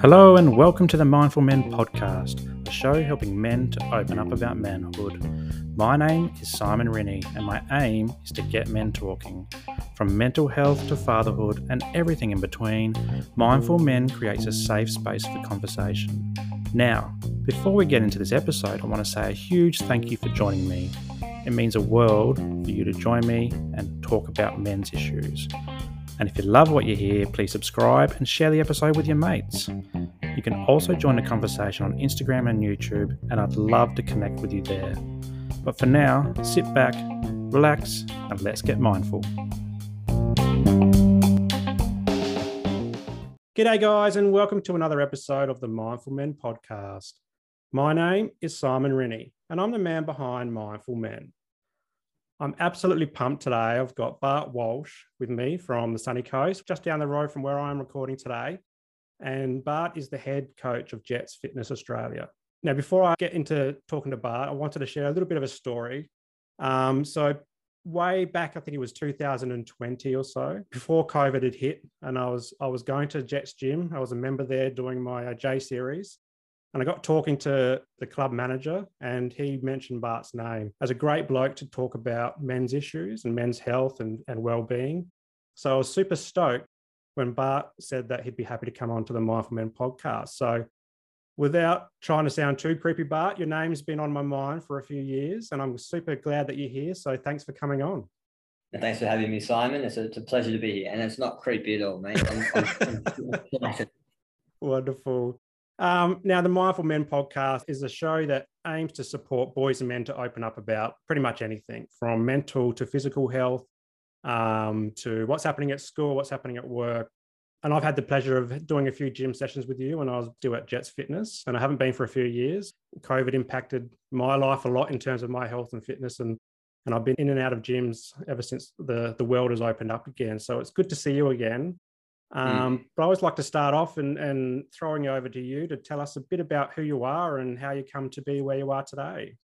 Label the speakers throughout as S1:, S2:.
S1: Hello, and welcome to the Mindful Men podcast, a show helping men to open up about manhood. My name is Simon Rennie, and my aim is to get men talking. From mental health to fatherhood and everything in between, Mindful Men creates a safe space for conversation. Now, before we get into this episode, I want to say a huge thank you for joining me. It means a world for you to join me and talk about men's issues. And if you love what you hear, please subscribe and share the episode with your mates. You can also join the conversation on Instagram and YouTube, and I'd love to connect with you there. But for now, sit back, relax, and let's get mindful. G'day, guys, and welcome to another episode of the Mindful Men podcast. My name is Simon Rennie, and I'm the man behind Mindful Men. I'm absolutely pumped today. I've got Bart Walsh with me from the sunny coast, just down the road from where I'm recording today. And Bart is the head coach of Jetts Fitness Australia. Now, before I get into talking to Bart, I wanted to share a little bit of a story. Um, so, way back, I think it was 2020 or so, before COVID had hit, and I was I was going to Jetts Gym. I was a member there doing my uh, J series, and I got talking to the club manager, and he mentioned Bart's name as a great bloke to talk about men's issues and men's health and, and well-being. So I was super stoked when Bart said that he'd be happy to come on to the Mindful Men podcast. So without trying to sound too creepy, Bart, your name's been on my mind for a few years, and I'm super glad that you're here. So thanks for coming on.
S2: thanks for having me, Simon. It's a, it's a pleasure to be here, and it's not creepy at all, mate. I'm, I'm,
S1: Wonderful. Um, now, the Mindful Men podcast is a show that aims to support boys and men to open up about pretty much anything from mental to physical health um, to what's happening at school, what's happening at work. And I've had the pleasure of doing a few gym sessions with you when I was due at Jetts Fitness, and I haven't been for a few years. COVID impacted my life a lot in terms of my health and fitness, and and I've been in and out of gyms ever since the the world has opened up again. So it's good to see you again. Mm. Um, mm. But I always like to start off and, and throwing you over to you to tell us a bit about who you are and how you come to be where you are today.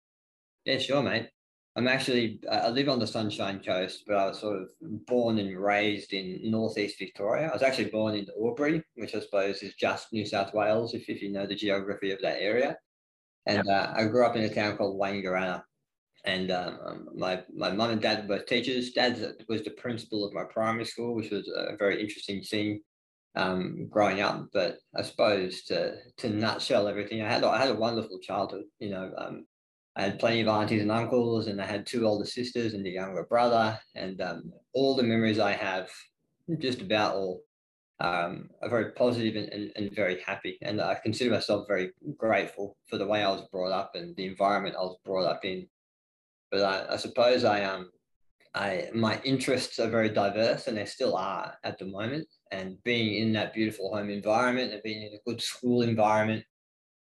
S2: Yeah, sure, mate. I'm actually, I live on the Sunshine Coast, but I was sort of born and raised in northeast Victoria. I was actually born in Albury, which I suppose is just New South Wales, if, if you know the geography of that area. And uh, I grew up in a town called Wangaratta, and um, um, my my mum and dad were both teachers. Dad was the principal of my primary school, which was a very interesting thing um, growing up. But I suppose to to nutshell everything, I had I had a wonderful childhood. You know, um, I had plenty of aunties and uncles, and I had two older sisters and a younger brother, and um, all the memories I have, just about all, um, are very positive and, and, and, very happy. And I consider myself very grateful for the way I was brought up and the environment I was brought up in. But I, I suppose I um I my interests are very diverse and they still are at the moment. And being in that beautiful home environment and being in a good school environment,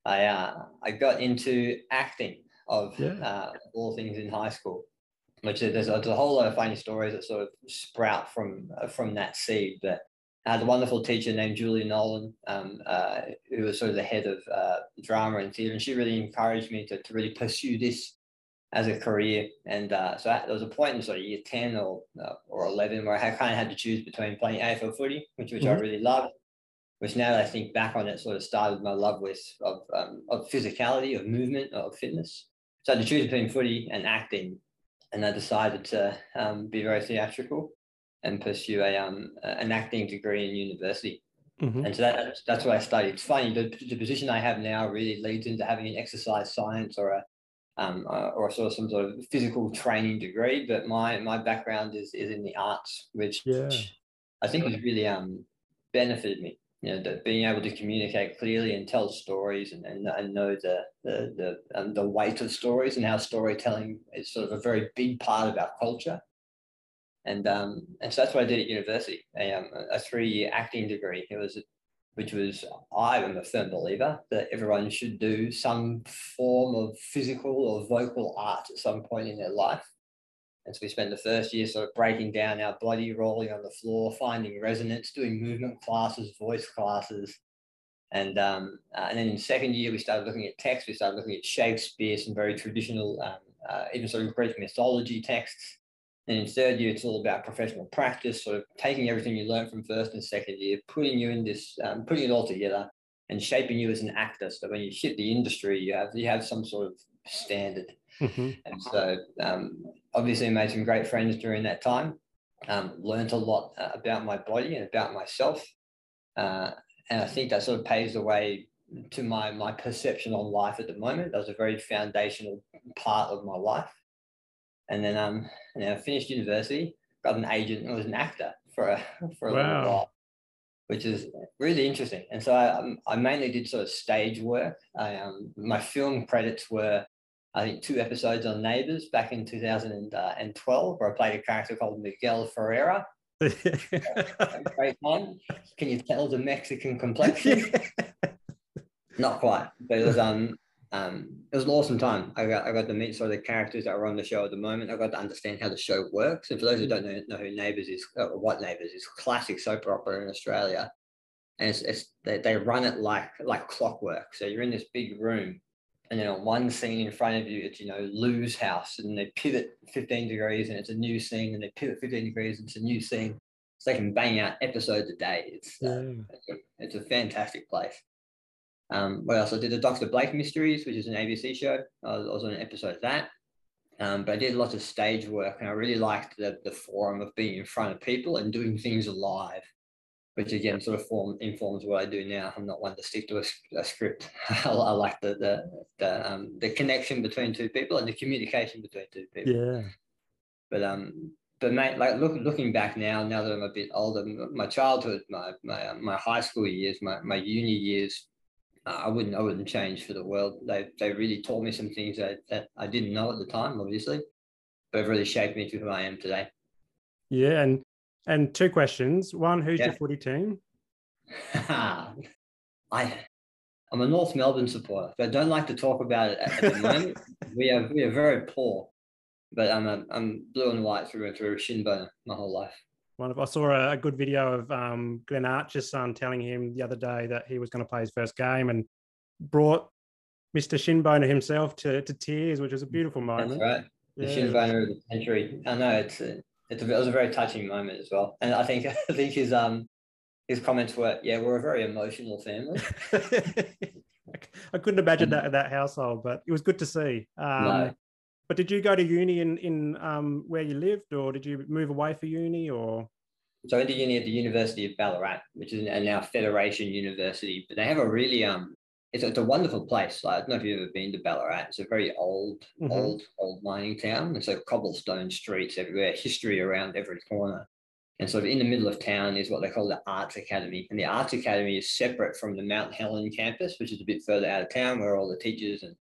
S2: I uh, I got into acting of yeah. uh, all things in high school, which there's a, there's a whole lot of funny stories that sort of sprout from uh, from that seed. But I had a wonderful teacher named Julie Nolan, um, uh, who was sort of the head of uh, drama and theatre, and she really encouraged me to, to really pursue this as a career. And uh, so I, there was a point in sort of year 10 or, uh, or 11 where I kind of had to choose between playing AFL footy, which, which mm-hmm. I really loved, which now that I think back on it sort of started my love with of, um, of physicality, of movement, of fitness. So I had to choose between footy and acting. And I decided to um, be very theatrical and pursue a, um, an acting degree in university. Mm-hmm. And so that, that's what I studied. It's funny, the, the position I have now really leads into having an exercise science or a um, uh, or sort of some sort of physical training degree. But my my background is is in the arts, which, yeah. I think has really um benefited me. You know, the, being able to communicate clearly and tell stories and, and, and know the the the, um, the weight of stories and how storytelling is sort of a very big part of our culture. And um and so that's what I did at university, a um, a three year acting degree. It was which was I am a firm believer that everyone should do some form of physical or vocal art at some point in their life. And so we spent the first year sort of breaking down our body, rolling on the floor, finding resonance, doing movement classes, voice classes. And, um, uh, and then in second year, we started looking at text. We started looking at Shakespeare, some very traditional, um, uh, even sort of Greek mythology texts. And in third year, it's all about professional practice, sort of taking everything you learned from first and second year, putting you in this, um, putting it all together, and shaping you as an actor. So when you hit the industry, you have you have some sort of standard. Mm-hmm. And so um, obviously made some great friends during that time. Um, learned a lot uh, about my body and about myself. Uh, and I think that sort of paves the way to my my perception on life at the moment. That was a very foundational part of my life. And then um, and then I finished university, got an agent, and was an actor for a for a wow. little while, which is really interesting. And so I um, I mainly did sort of stage work. I um my film credits were I think two episodes on Neighbours back in 2012, where I played a character called Miguel Ferreira. Great one. Can you tell the Mexican complexion? Not quite, but it was um um it was an awesome time. I got I got to meet sort of the characters that are on the show at the moment. I got to understand how the show works. And for those who don't know, know who Neighbours is, uh, what Neighbours is, classic soap opera in Australia, and it's, it's they, they run it like like clockwork. So you're in this big room and then on one scene in front of you, it's you know Lou's house, and they pivot 15 degrees, and it's a new scene, and they pivot 15 degrees, and it's a new scene. So they can bang out episodes a day. It's uh, it's, a, it's, a, fantastic place. Um, what else? I did the Dr. Blake Mysteries, which is an ABC show. I was, I was on an episode of that. Um, but I did lots of stage work, and I really liked the the forum of being in front of people and doing things live which again sort of form informs what I do now. I'm not one to stick to a, a script. I, I, like the the the, um, the connection between two people and the communication between two people.
S1: Yeah.
S2: But um, but mate, like look, looking back now, now that I'm a bit older, my childhood, my my my high school years, my my uni years, uh, I wouldn't I wouldn't change for the world. They they really taught me some things that that I didn't know at the time, obviously, but have really shaped me to who I am today.
S1: Yeah, and and two questions. One, who's yeah. your footy team?
S2: I, I'm a North Melbourne supporter, but I don't like to talk about it at, the moment. we are we are very poor, but I'm a, I'm blue and white through and through, shinboner my whole life.
S1: One of I saw a, good video of um, Glenn Archer's son telling him the other day that he was going to play his first game and brought Mr. Shinboner himself to, to tears, which was a beautiful moment.
S2: That's right. The. Shinboner of the century. I know it's a, it's a, it was a very touching moment as well. And I think I think his um his comments were, yeah, we're a very emotional family.
S1: I couldn't imagine that in that household, but it was good to see. Um, no. But did you go to uni in in um, where you lived, or did you move away for uni, or?
S2: So I went to uni at the University of Ballarat, which is now Federation University, but they have a really um it's, it's a wonderful place. Like, I don't know if you've ever been to Ballarat. It's a very old, mm-hmm. old, old mining town. It's like cobblestone streets everywhere, history around every corner. And sort of in the middle of town is what they call the Arts Academy. And the Arts Academy is separate from the Mount Helen campus, which is a bit further out of town where all the teachers and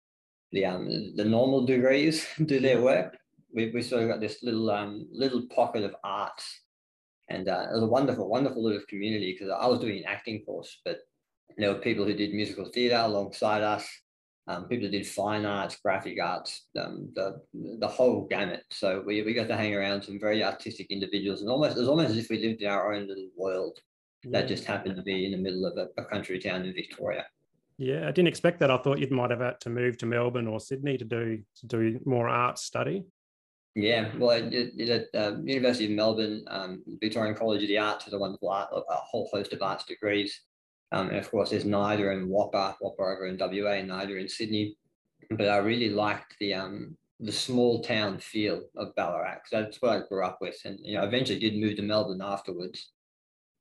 S2: the um the normal degrees do their work. We we sort of got this little um little pocket of arts. And uh, it was a wonderful, wonderful little community because I was doing an acting course, but there were people who did musical theatre alongside us, um, people who did fine arts, graphic arts, um, the the whole gamut. So we, we got to hang around some very artistic individuals, and almost it was almost as if we lived in our own little world that just happened to be in the middle of a, a, country town in Victoria.
S1: Yeah, I didn't expect that. I thought you might have had to move to Melbourne or Sydney to do to do more art study.
S2: Yeah, well, at uh, University of Melbourne, um, Victorian College of the Arts has a wonderful art, a whole host of arts degrees. Um, and of course, there's NIDA and WAAPA, WAAPA over in WA and NIDA in Sydney. But I really liked the um, the small town feel of Ballarat that's what I grew up with. And you know, eventually did move to Melbourne afterwards.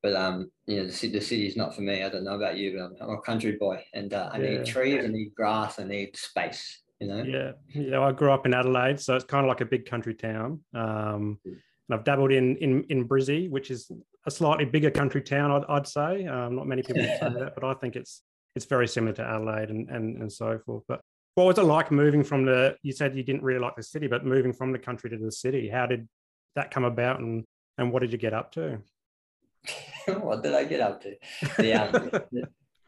S2: But um, you know, the, the city is not for me. I don't know about you, but I'm, I'm a country boy, and uh, I yeah. need trees, I need grass, I need space. You know.
S1: Yeah, yeah. I grew up in Adelaide, so it's kind of like a big country town. Um, and I've dabbled in in in Brizzy, which is a slightly bigger country town, I'd, I'd say. Um, not many people say that, but I think it's it's very similar to Adelaide and, and and so forth. But what was it like moving from the? You said you didn't really like the city, but moving from the country to the city, how did that come about, and and what did you get up to?
S2: what did I get up to? Yeah. the,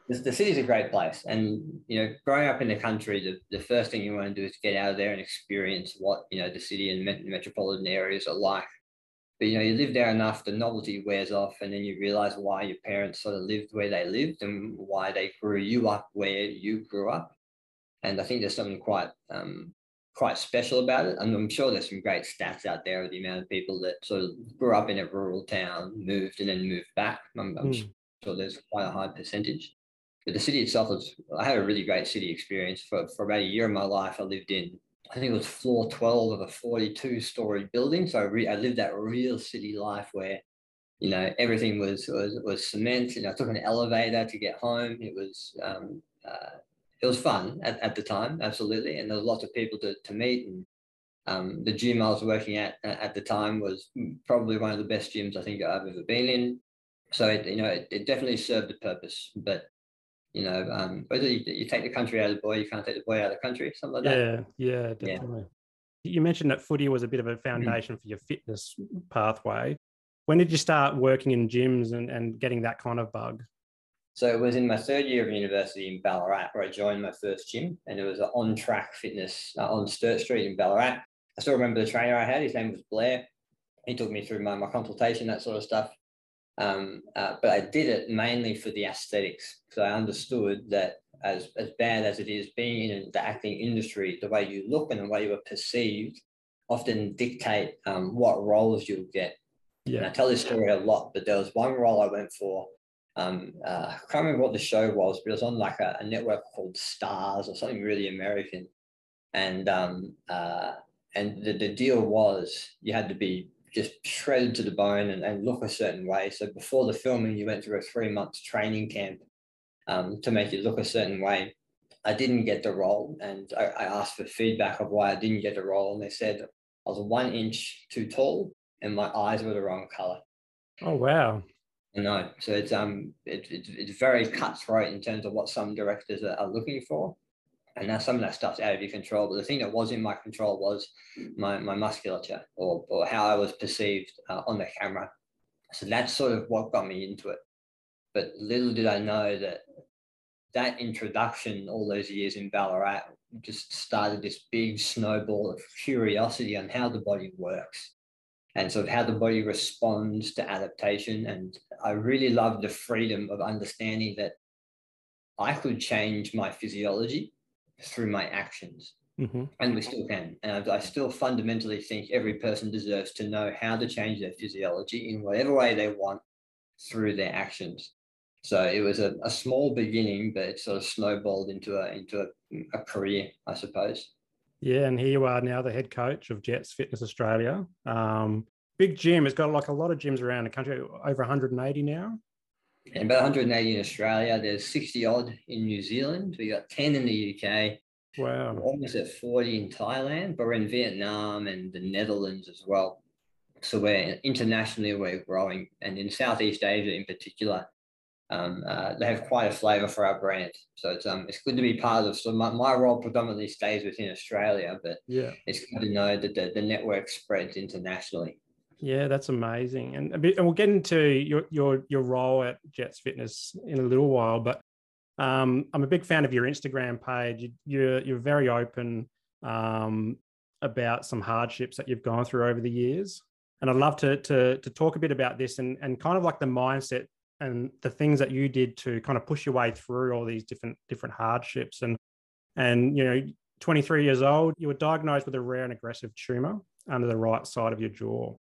S2: the, the city's a great place, and you know, growing up in the country, the, the first thing you want to do is get out of there and experience what you know the city and met- metropolitan areas are like. But you know, you live there enough, the novelty wears off, and then you realize why your parents sort of lived where they lived and why they grew you up where you grew up. And I think there's something quite um, quite special about it. And I'm sure there's some great stats out there of the amount of people that sort of grew up in a rural town, moved and then moved back. I'm, I'm mm. sure there's quite a high percentage. But the city itself was, I had a really great city experience for, for about a year of my life. I lived in, I think it was floor 12 of a 42 story building. So I, re, I lived that real city life where, you know, everything was, was, was cement. You know, I took an elevator to get home. It was, um, uh, it was fun at, at the time, absolutely. And there was lots of people to, to meet. And um, the gym I was working at at the time was probably one of the best gyms I think I've ever been in. So it, you know, it, it definitely served a purpose. But you know, um, whether you, you, take the country out of the boy, you can't take the boy out of the country, something like
S1: that. Yeah, yeah, definitely. Yeah. You mentioned that footy was a bit of a mm-hmm. foundation mm-hmm. for your fitness pathway. When did you start working in gyms and, and getting that kind of bug?
S2: So it was in my third year of university in Ballarat where I joined my first gym, and it was an on-track fitness uh, on Sturt Street in Ballarat. I still remember the trainer I had. His name was Blair. He took me through my, my consultation, that sort of stuff. Um, uh, but I did it mainly for the aesthetics because I understood that as, as bad as it is being in the acting industry, the way you look and the way you are perceived often dictate um, what roles you'll get. Yeah. And I tell this story a lot, but there was one role I went for um, uh, I can't remember what the show was, but it was on like a, a network called Stars or something really American. And um, uh, and the, the deal was you had to be just shredded to the bone and, and look a certain way. So before the filming, you went through a three months training camp um, to make you look a certain way. I didn't get the role, and I, I asked for feedback of why I didn't get the role, and they said I was one inch too tall and my eyes were the wrong color.
S1: Oh wow!
S2: No, so it's um it, it, it's very cutthroat in terms of what some directors are, are looking for, and now some of that stuff's out of your control. But the thing that was in my control was my my musculature or or how I was perceived uh, on the camera. So that's sort of what got me into it. But little did I know that that introduction all those years in Ballarat just started this big snowball of curiosity on how the body works and sort of how the body responds to adaptation. And I really love the freedom of understanding that I could change my physiology through my actions. Mm-hmm. And we still can. And I still fundamentally think every person deserves to know how to change their physiology in whatever way they want through their actions. So it was a, a small beginning, but it sort of snowballed into a into a, a career, I suppose.
S1: Yeah, and here you are now, the head coach of Jetts Fitness Australia. Um, big gym. It's got like a lot of gyms around the country, over 180 now.
S2: And about 180 in Australia. There's 60 odd in New Zealand. We got 10 in the UK.
S1: Wow.
S2: We're almost at 40 in Thailand, but we're in Vietnam and the Netherlands as well. So we're internationally we're growing, and in Southeast Asia in particular, um, uh, they have quite a flavour for our brand. So it's um it's good to be part of. So my, my role predominantly stays within Australia, but
S1: yeah,
S2: it's good to know that the, the network spreads internationally.
S1: Yeah, that's amazing, and bit, and we'll get into your your your role at Jetts Fitness in a little while. But um, I'm a big fan of your Instagram page. You, are you're very open um, about some hardships that you've gone through over the years, and I'd love to to to talk a bit about this and and kind of like the mindset and the things that you did to kind of push your way through all these different different hardships. And and you know 23 years old you were diagnosed with a rare and aggressive tumor under the right side of your jaw.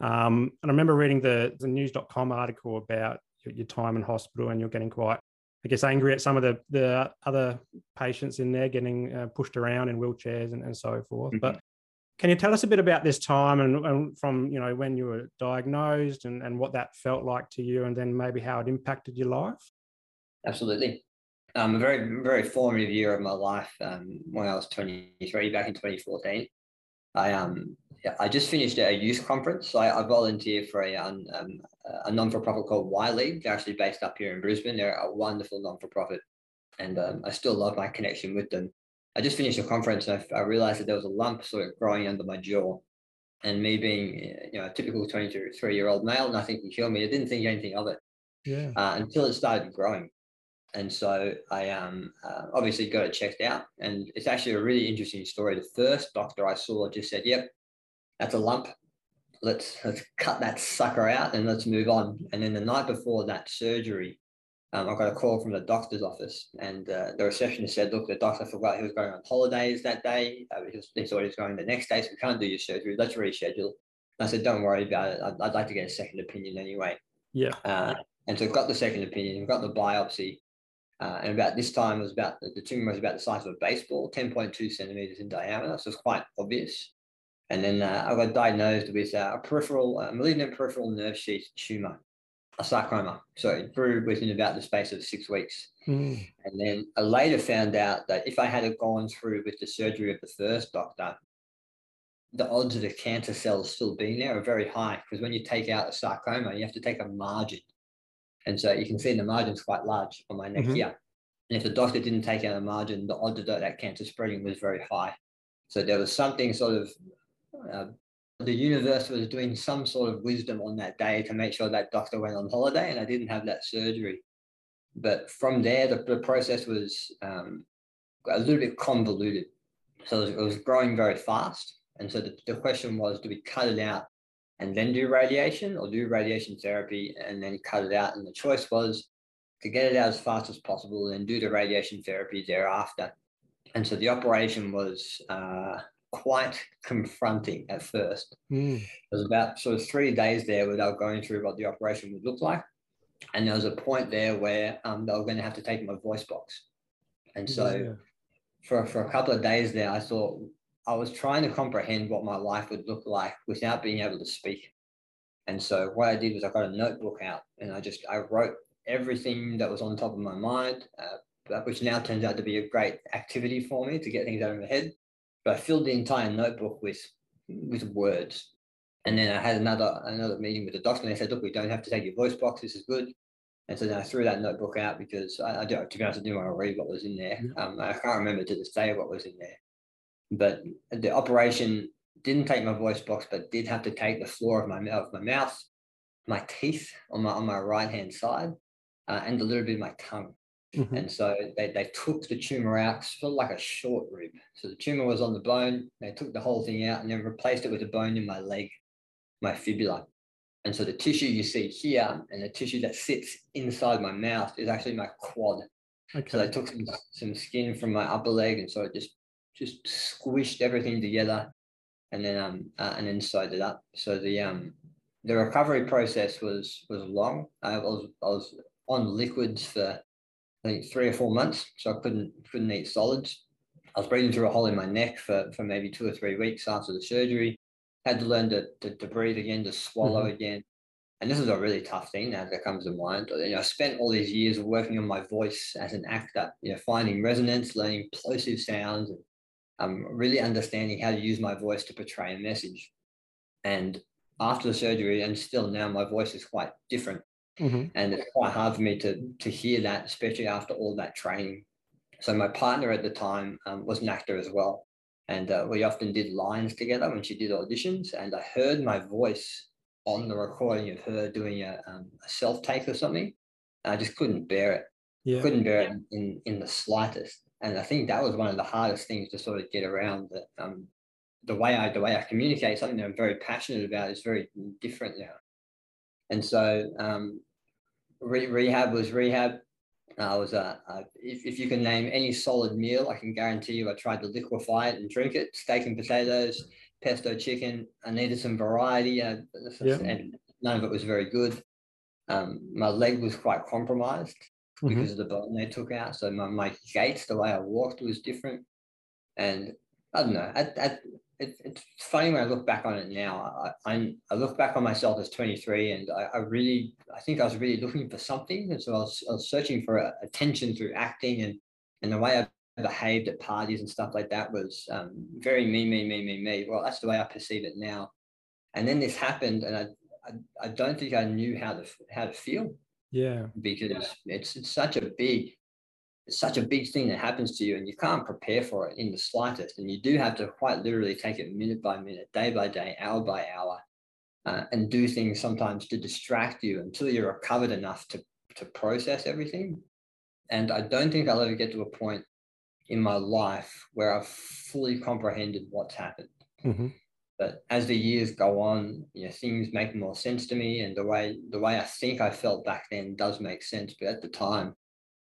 S1: Um, and i remember reading the, the news.com article about your, your time in hospital and you're getting quite i guess angry at some of the the other patients in there getting uh, pushed around in wheelchairs and, and so forth. Mm-hmm. but can you tell us a bit about this time and, and, from you know when you were diagnosed and, and what that felt like to you, and then maybe how it impacted your life?
S2: Absolutely. Um, a very very formative year of my life um, when I was 23 back in 2014. I um I just finished a youth conference. So I, I volunteer for a um, a non for profit called Y League. They're actually based up here in Brisbane. They're a wonderful non for profit, and um, I still love my connection with them. I just finished a conference and I, I, realized that there was a lump sort of growing under my jaw. And me being, you know, a typical 23 year old male, nothing can kill me. I didn't think anything of it
S1: yeah. uh,
S2: until it started growing. And so I um, uh, obviously got it checked out. And it's actually a really interesting story. The first doctor I saw just said, yep, that's a lump. Let's, let's cut that sucker out and let's move on. And then the night before that surgery, um, I got a call from the doctor's office, and uh, the receptionist said, "Look, the doctor forgot he was going on holidays that day. Uh, he, thought he was going the next day, so we can't do your surgery. Let's reschedule." And I said, "Don't worry about it. I'd, I'd, like to get a second opinion anyway."
S1: Yeah.
S2: Uh, and so I got the second opinion, got the biopsy, uh, and about this time it was about the tumor was about the size of a baseball, 10.2 centimeters in diameter, so it's quite obvious. And then uh, I got diagnosed with uh, a peripheral, malignant peripheral nerve sheath tumor a sarcoma. So it grew within about the space of six weeks. Mm. And then I later found out that if I had gone through with the surgery of the first doctor, the odds of the cancer cells still being there are very high because when you take out a sarcoma, you have to take a margin. And so you can see the margin's quite large on my neck mm-hmm. here. And if the doctor didn't take out a margin, the odds of that cancer spreading was very high. So there was something sort of uh, the universe was doing some sort of wisdom on that day to make sure that doctor went on holiday and I didn't have that surgery. But from there, the, the process was um, a little bit convoluted. So it was, it was, growing very fast. And so the, the question was do we cut it out and then do radiation or do radiation therapy and then cut it out? And the choice was to get it out as fast as possible and do the radiation therapy thereafter. And so the operation was uh, quite confronting at first. Mm. It was about sort of three days there without going through what the operation would look like. And there was a point there where um, they were going to have to take my voice box. And so yeah. for, for a couple of days there, I thought I was trying to comprehend what my life would look like without being able to speak. And so what I did was I got a notebook out and I just, I wrote everything that was on top of my mind, uh, which now turns out to be a great activity for me to get things out of my head. But I filled the entire notebook with with words. And then I had another another meeting with the doctor, and they said, "Look, we don't have to take your voice box. This is good." And so then I threw that notebook out because I, I don't, to be honest, I didn't want to read what was in there. Um, I can't remember to this day what was in there. But the operation didn't take my voice box, but did have to take the floor of my of my mouth, my teeth on my on my right hand side, uh, and a little bit of my tongue. Mm-hmm. And so they, they took the tumor out, sort of like a short rib. So the tumor was on the bone. They took the whole thing out and then replaced it with a bone in my leg, my fibula. And so the tissue you see here and the tissue that sits inside my mouth is actually my quad. Okay. So they took some, some skin from my upper leg and so it just just squished everything together and then um uh, and then sewed it up. So the um the recovery process was was long. I was I was on liquids for Think three or four months, so I couldn't couldn't eat solids. I was breathing through a hole in my neck for, for maybe two or three weeks after the surgery. Had to learn to, to, to breathe again, to swallow mm-hmm. again. And this is a really tough thing now that comes to mind. You know, I spent all these years working on my voice as an actor, you know, finding resonance, learning plosive sounds, and um, really understanding how to use my voice to portray a message. And after the surgery, and still now, my voice is quite different. Mm-hmm. And it's quite hard for me to, to hear that, especially after all that training. So my partner at the time um, was an actor as well. And uh, we often did lines together when she did auditions. And I heard my voice on the recording of her doing a, um, a self take or something. I just couldn't bear it. Yeah. Couldn't bear it in, in the slightest. And I think that was one of the hardest things to sort of get around that um, the way I the way I communicate something that I'm very passionate about is very different now. And so um, re- rehab was rehab. I was uh, uh, if, if you can name any solid meal, I can guarantee you I tried to liquefy it and drink it. Steak and potatoes, pesto chicken. I needed some variety, uh, yeah. and none of it was very good. Um, my leg was quite compromised mm-hmm. because of the bone they took out. So my, my gait, the way I walked was different. And I don't know, at, at it, it's funny when I look back on it now. I, I, I look back on myself as 23, and I, I, really, I think I was really looking for something, and so I was, I was searching for uh, attention through acting, and and the way I behaved at parties and stuff like that was um, very me, me, me, me, me. Well, that's the way I perceive it now. And then this happened, and I, I, I don't think I knew how to how to feel.
S1: Yeah,
S2: because it's it's such a big it's such a big thing that happens to you and you can't prepare for it in the slightest. And you do have to quite literally take it minute by minute, day by day, hour by hour, uh, and do things sometimes to distract you until you're recovered enough to, to process everything. And I don't think I'll ever get to a point in my life where I've fully comprehended what's happened. Mm-hmm. But as the years go on, you know, things make more sense to me, and the way the way I think I felt back then does make sense. But at the time,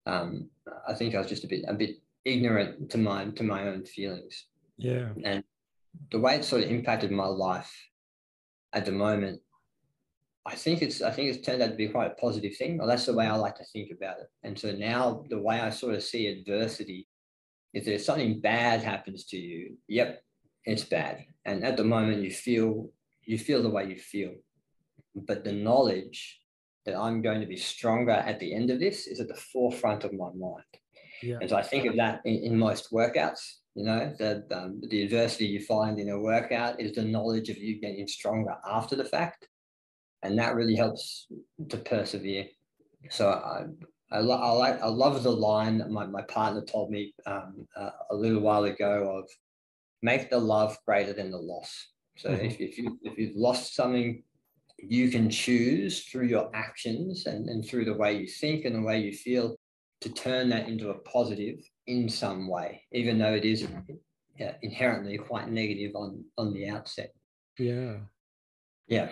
S2: um, I think I was just a bit a bit ignorant to my to my own feelings.
S1: Yeah.
S2: And the way it sort of impacted my life at the moment, I think it's I think it's turned out to be quite a positive thing. Well, that's the way I like to think about it. And so now the way I sort of see adversity is that if something bad happens to you, yep, it's bad. And at the moment you feel you feel the way you feel. But the knowledge that I'm going to be stronger at the end of this is at the forefront of my mind. Yeah. And so I think of that in, in most workouts. You know, the, um, the adversity you find in a workout is the knowledge of you getting stronger after the fact. And that really helps to persevere. So I, I, lo- I like I love the line that my, my partner told me um, uh, a little while ago of make the love greater than the loss. So mm-hmm. if, if you if you've lost something, you can choose through your actions and, and through the way you think and the way you feel to turn that into a positive in some way, even though it is uh, inherently quite negative on on the outset.
S1: Yeah.
S2: Yeah.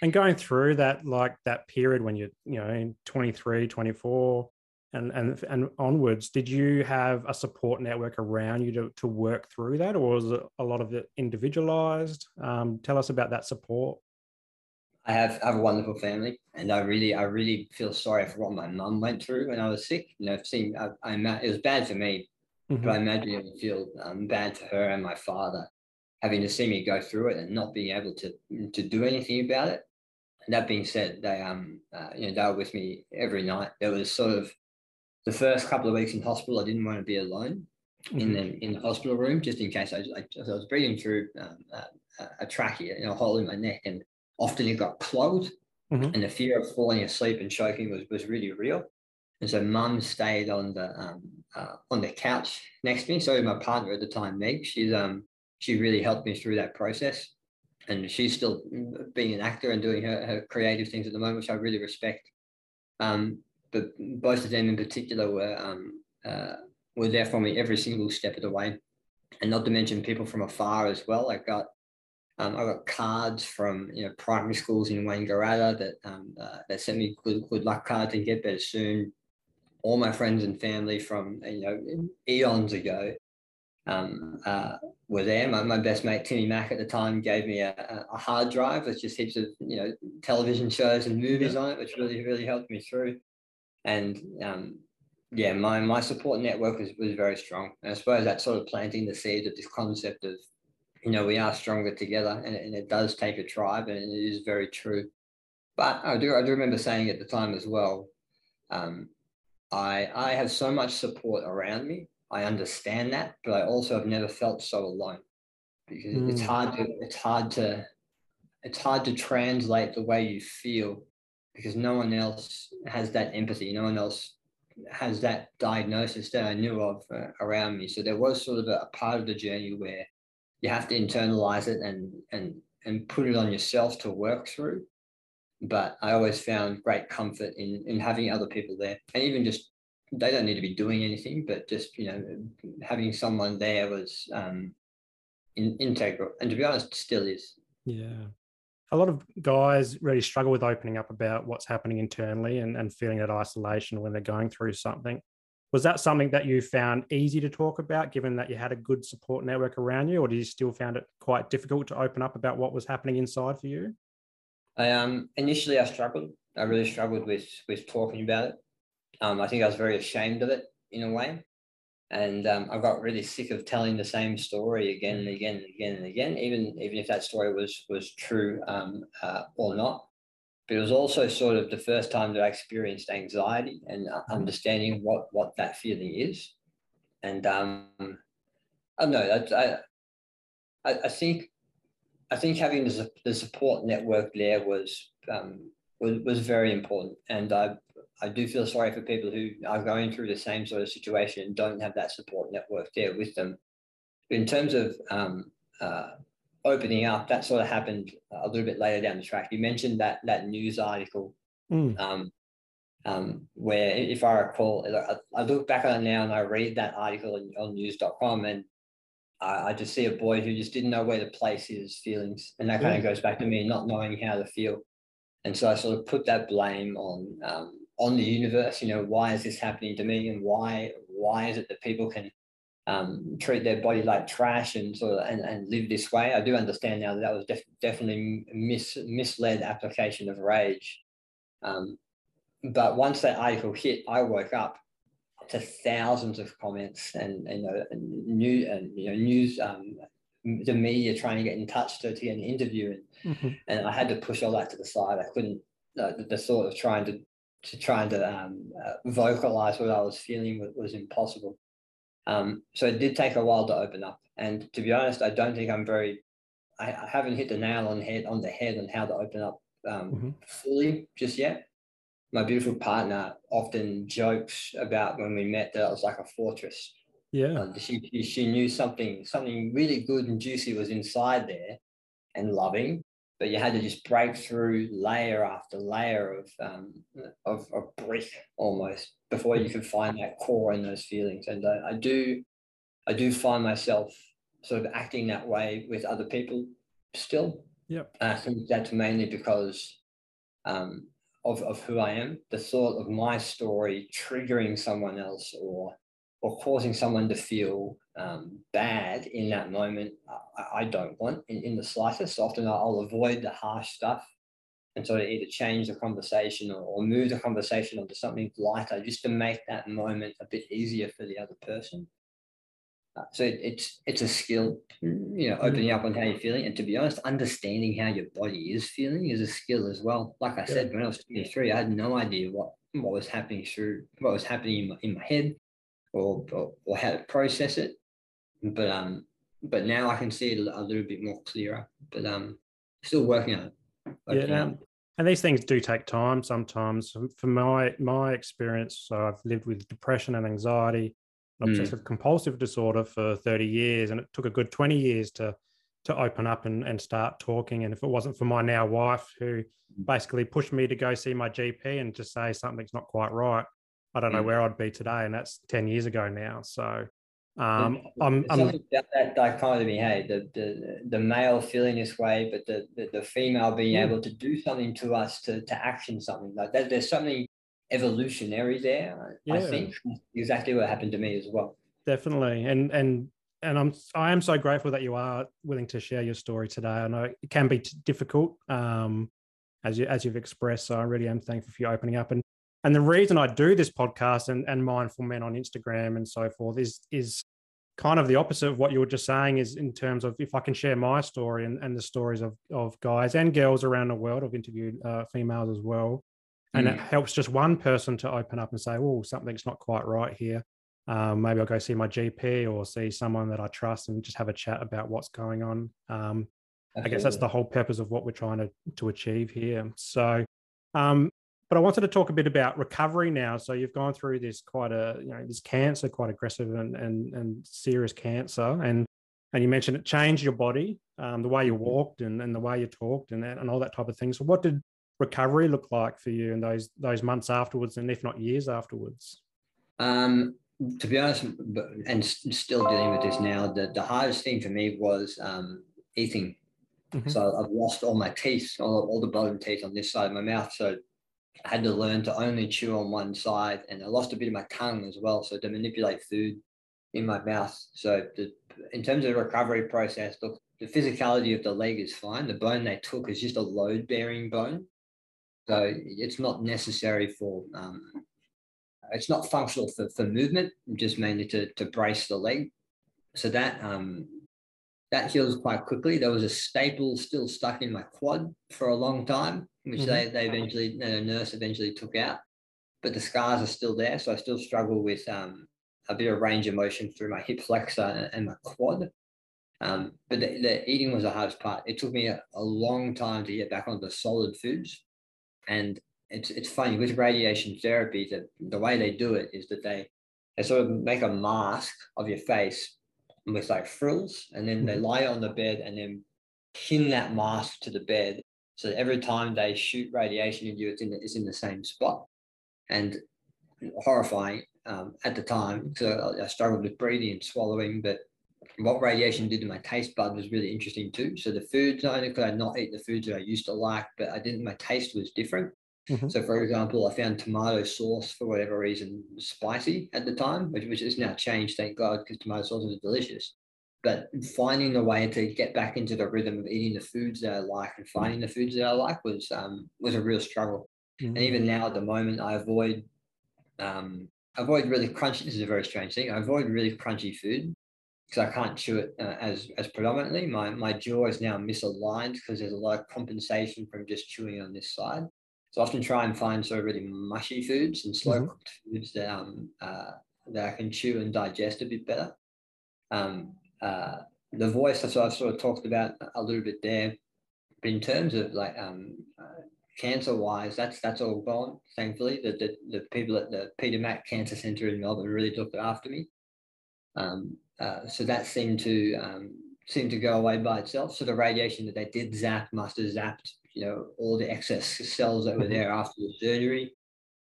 S1: And going through that, like that period when you're, you know, in 23, 24, and and and onwards, did you have a support network around you to, to work through that, or was it a lot of it individualized? Um, tell us about that support.
S2: I have, I have a wonderful family, and I really, I really feel sorry for what my mum went through when I was sick. You know, seeing, I, I it was bad for me, mm-hmm. but I imagine it would feel um, bad for her and my father, having to see me go through it and not being able to to do anything about it. And that being said, they um, uh, you know, they were with me every night. There was sort of the first couple of weeks in hospital, I didn't want to be alone mm-hmm. in the in the hospital room, just in case I, I, I was breathing through um, uh, a trachea, you know, hole in my neck, and often it got clogged mm-hmm. and the fear of falling asleep and choking was, was really real. And so mum stayed on the um, uh, on the couch next to me. So my partner at the time, Meg, she's um she really helped me through that process. And she's still being an actor and doing her, her creative things at the moment, which I really respect. Um, but both of them in particular were um, uh, were there for me every single step of the way. And not to mention people from afar as well. I got um, I got cards from you know primary schools in Wangaratta that um, uh, that sent me good, good luck cards and get better soon. All my friends and family from you know eons ago um, uh, were there. My, my best mate Timmy Mack at the time gave me a, a hard drive with just heaps of you know television shows and movies on it, which really really helped me through. And um, yeah, my my support network was was very strong. And I suppose that's sort of planting the seed of this concept of you know, we are stronger together and, and it does take a tribe and it is very true. But I do, I do remember saying at the time as well, um, I, I have so much support around me. I understand that, but I also have never felt so alone because mm. it's hard to, it's hard to, it's hard to translate the way you feel because no one else has that empathy. No one else has that diagnosis that I knew of uh, around me. So there was sort of a, a part of the journey where you have to internalize it and and and put it on yourself to work through. But i always found great comfort in in having other people there. And even just they don't need to be doing anything but just you know having someone there was um in, integral. And to be honest still is.
S1: Yeah. A lot of guys really struggle with opening up about what's happening internally and, and feeling that isolation when they're going through something was that something that you found easy to talk about given that you had a good support network around you or did you still found it quite difficult to open up about what was happening inside for you?
S2: I um initially i struggled. I really struggled with with talking about it. Um i think i was very ashamed of it in a way. And um, I got really sick of telling the same story again and again and again and again, even even if that story was was true um, uh, or not. But it was also sort of the first time that I experienced anxiety and uh, mm-hmm. understanding what what that feeling is. And um, I don't know. I, I, I think I think having the, the support network there was um, was was very important. And I I do feel sorry for people who are going through the same sort of situation and don't have that support network there with them. in terms of um, uh, opening up, that sort of happened a little bit later down the track. You mentioned that that news article, mm. um, um, where if I recall, I, I, look back on it now and I read that article on, on news.com and I, I just see a boy who just didn't know where to place his feelings, and that kind of goes back to me not knowing how to feel. And so I sort of put that blame on um, on the universe. You know, why is this happening to me, and why why is it that people can um, treat their body like trash and sort of and, and live this way? I do understand now that that was def- definitely mis- misled application of rage. Um, but once that article hit, I woke up to thousands of comments and, and know and new and you know news um, the media trying to get in touch to, to get an interview and, mm-hmm. and I had to push all that to the side. I couldn't uh, the, the, thought of trying to to trying to um, uh, vocalize what I was feeling was, was impossible. Um, so it did take a while to open up. And to be honest, I don't think I'm very I, I haven't hit the nail on head on the head on how to open up um, mm-hmm. fully just yet my beautiful partner often jokes about when we met that it was like a fortress.
S1: Yeah. Uh,
S2: she, she knew something, something really good and juicy was inside there and loving, but you had to just break through layer after layer of, um, of, of brick almost before you can find that core in those feelings. And uh, I do, I do find myself sort of acting that way with other people still.
S1: Yep.
S2: I think that's mainly because um, of, of who I am, the thought of my story triggering someone else or or causing someone to feel um, bad in that moment, I, I don't want in, in the slightest. Often I'll avoid the harsh stuff and sort of either change the conversation or, or move the conversation onto something lighter just to make that moment a bit easier for the other person. Uh, so it, it's it's a skill, you know, opening up on how you're feeling, and to be honest, understanding how your body is feeling is a skill as well. Like I said, when I was 23, I had no idea what what was happening through what was happening in my, in my head, or, or, or how to process it. But um, but now I can see it a little bit more clearer. But um, still working on it.
S1: Yeah, and these things do take time sometimes. For my my experience, so I've lived with depression and anxiety obsessive mm. compulsive disorder for 30 years and it took a good 20 years to to open up and, and start talking and if it wasn't for my now wife who mm. basically pushed me to go see my gp and just say something's not quite right i don't know mm. where i'd be today and that's 10 years ago now so um, I'm, I'm
S2: about that dichotomy. Hey, the, the the male feeling this way, but the the, the female being mm. able to do something to us to to action something like that. There's something evolutionary there. Yeah. I think exactly what happened to me as well.
S1: Definitely, and and and I'm I am so grateful that you are willing to share your story today. I know it can be difficult, um, as you as you've expressed. So I really am thankful for you opening up. And and the reason I do this podcast and and mindful men on Instagram and so forth is is kind of the opposite of what you were just saying. Is in terms of if I can share my story and, and the stories of of guys and girls around the world. I've interviewed uh, females as well and mm. it helps just one person to open up and say, "Oh, something's not quite right here." Um, maybe I'll go see my GP or see someone that I trust and just have a chat about what's going on. Um, I guess that's the whole purpose of what we're trying to to achieve here. So, um, but I wanted to talk a bit about recovery now. So you've gone through this quite a you know this cancer, quite aggressive and and, and serious cancer, and and you mentioned it changed your body, um, the way you mm-hmm. walked and, and the way you talked and and all that type of thing. So what did recovery look like for you in those those months afterwards, and if not years afterwards?
S2: Um, to be honest, and still dealing with this now, the, the hardest thing for me was um, eating. Mm-hmm. So I've lost all my teeth, all, all the bottom teeth on this side of my mouth. So I had to learn to only chew on one side, and I lost a bit of my tongue as well. So to manipulate food in my mouth. So the, in terms of the recovery process, look, the physicality of the leg is fine. The bone they took is just a load bearing bone. So it's not necessary for, um, it's not functional for, for movement, just mainly to, to brace the leg. So that, um, that heals quite quickly. There was a staple still stuck in my quad for a long time, which mm-hmm. they, they eventually, the nurse eventually took out. But the scars are still there. So I still struggle with um, a bit of range of motion through my hip flexor and, my quad. Um, but the, the, eating was the hardest part. It took me a, a, long time to get back onto solid foods. And it's it's funny with radiation therapy that the way they do it is that they they sort of make a mask of your face with like frills, and then they mm-hmm. lie on the bed and then pin that mask to the bed. So every time they shoot radiation into you, it's in the, it's in the same spot, and horrifying um, at the time. So I, I struggled with breathing and swallowing, but what radiation did to my taste bud was really interesting too. So the foods, not only could I not eat the foods that I used to like, but I didn't. My taste was different. Mm-hmm. So, for example, I found tomato sauce for whatever reason spicy at the time, which, which has now changed, thank God, because tomato sauce is delicious. But finding a way to get back into the rhythm of eating the foods that I like and finding the foods that I like was um, was a real struggle. Mm-hmm. And even now, at the moment, I avoid um, avoid really crunchy. This is a very strange thing. I avoid really crunchy food because I can't chew it uh, as as predominantly. My my jaw is now misaligned because there's a lot of compensation from just chewing on this side. So I often try and find sort of really mushy foods and slow mm-hmm. cooked mm-hmm. foods that um uh, that I can chew and digest a bit better. Um, uh, the voice, so I've sort of talked about a little bit there. But in terms of like um, uh, cancer wise, that's that's all gone. Thankfully, the, the the people at the Peter Mac Cancer Centre in Melbourne really looked after me. Um, uh, so that seemed to um, seemed to go away by itself. So the radiation that they did zap must have zapped, you know, all the excess cells that were there after the surgery.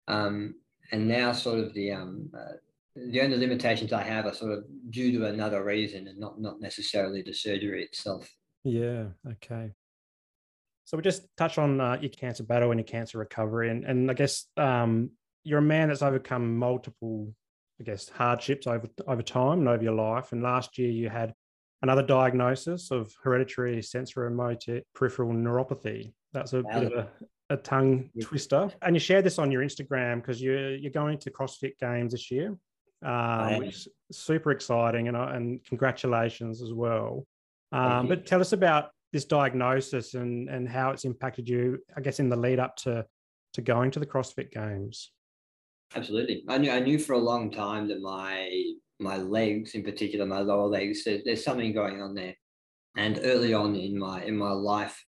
S2: Um, and now, sort of the um, uh, the only limitations I have are sort of due to another reason, and not not necessarily the surgery itself.
S1: Yeah. Okay. So we just touch on uh, your cancer battle and your cancer recovery, and and I guess um, you're a man that's overcome multiple I guess, hardships over over time and over your life. And last year you had another diagnosis of hereditary sensory sensorimotor peripheral neuropathy. That's a wow. bit of a, a tongue twister. And you shared this on your Instagram because you're you're going to CrossFit Games this year, um, which is super exciting, and and congratulations as well. Um, but tell us about this diagnosis and and how it's impacted you. I guess in the lead up to to going to the CrossFit Games.
S2: Absolutely. I knew I knew for a long time that my my legs, in particular my lower legs, there, there's something going on there. And early on in my in my life,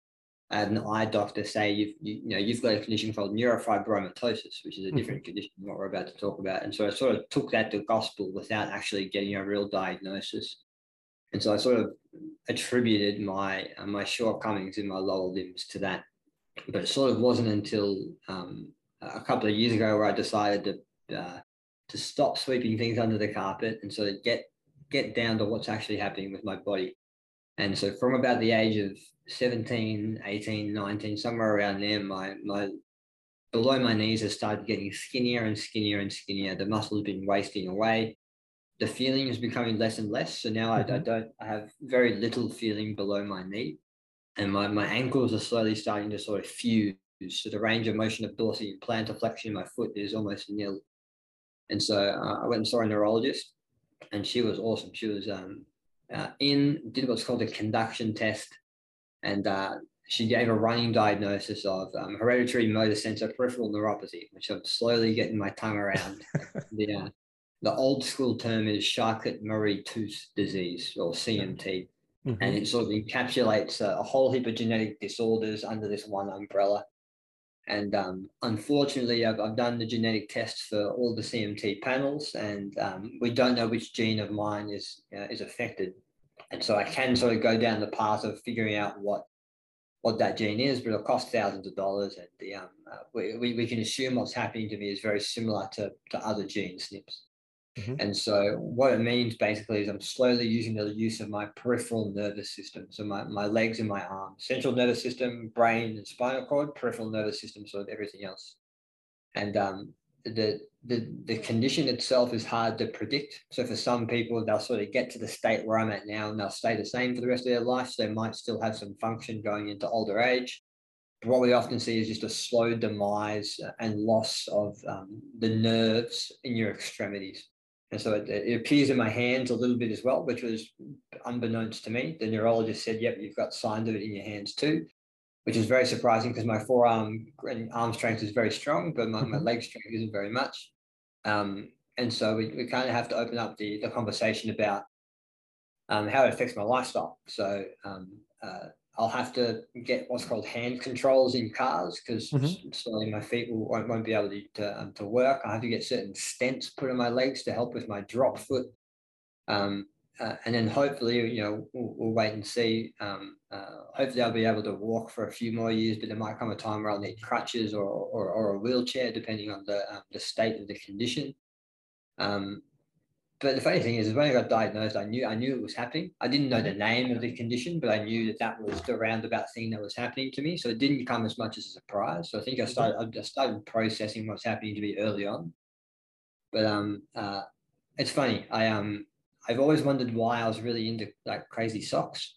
S2: I had an eye doctor say you've you, you know you've got a condition called neurofibromatosis, which is a mm-hmm. different mm-hmm. condition than what we're about to talk about. And so I sort of took that to gospel without actually getting a real diagnosis. And so I sort of attributed my uh, my shortcomings in my lower limbs to that. But it sort of wasn't until um, a couple of years ago where I decided to uh, to stop sweeping things under the carpet and sort of get get down to what's actually happening with my body. And so from about the age of 17, 18, 19, somewhere around there, my my below my knees has started getting skinnier and skinnier and skinnier. The muscle has been wasting away. The feeling is becoming less and less. So now I, I mm-hmm. don't I have very little feeling below my knee. And my, my ankles are slowly starting to sort of fuse so the range of motion of dorsal plantar flexion in my foot is almost nil. And so uh, I went and saw a neurologist, and she was awesome. She was um, uh, in did what's called a conduction test, and uh, she gave a running diagnosis of um, hereditary motor sensor peripheral neuropathy, which I'm slowly getting my tongue around. the uh, the old school term is Charcot-Marie-Tooth disease or CMT. Mm-hmm. And it sort of encapsulates a, a whole heap of genetic disorders under this one umbrella. And um, unfortunately, I've, I've done the genetic tests for all the CMT panels, and um, we don't know which gene of mine is uh, is affected. And so I can sort of go down the path of figuring out what what that gene is, but it'll cost thousands of dollars. And the um, uh, we, we, we can assume what's happening to me is very similar to, to other gene SNPs. Mm-hmm. And so what it means basically is I'm slowly using the use of my peripheral nervous system. So my, my legs and my arms, central nervous system, brain and spinal cord, peripheral nervous system, so everything else. And um, the, the, the condition itself is hard to predict. So for some people, they'll sort of get to the state where I'm at now and they'll stay the same for the rest of their life. So they might still have some function going into older age. But what we often see is just a slow demise and loss of um, the nerves in your extremities. And so it, it, appears in my hands a little bit as well, which was unbeknownst to me. The neurologist said, Yep, you've got signs of it in your hands too, which is very surprising because my forearm and arm strength is very strong, but my, my mm-hmm. leg strength isn't very much. Um, and so we, we kind of have to open up the, the conversation about um, how it affects my lifestyle. So um, uh, I'll have to get what's called hand controls in cars because mm-hmm. slowly my feet will, won't, won't be able to, to, um, to, work. I have to get certain stents put in my legs to help with my drop foot. Um, uh, and then hopefully, you know, we'll, we'll wait and see. Um, uh, hopefully, I'll be able to walk for a few more years, but there might come a time where I'll need crutches or, or, or a wheelchair, depending on the, um, the state of the condition. Um, but the funny thing is, when I got diagnosed, I knew I knew it was happening. I didn't know the name of the condition, but I knew that that was the roundabout thing that was happening to me. So it didn't come as much as a surprise. So I think I started I started processing what's happening to me early on. But um, uh, it's funny. I um, I've always wondered why I was really into like crazy socks.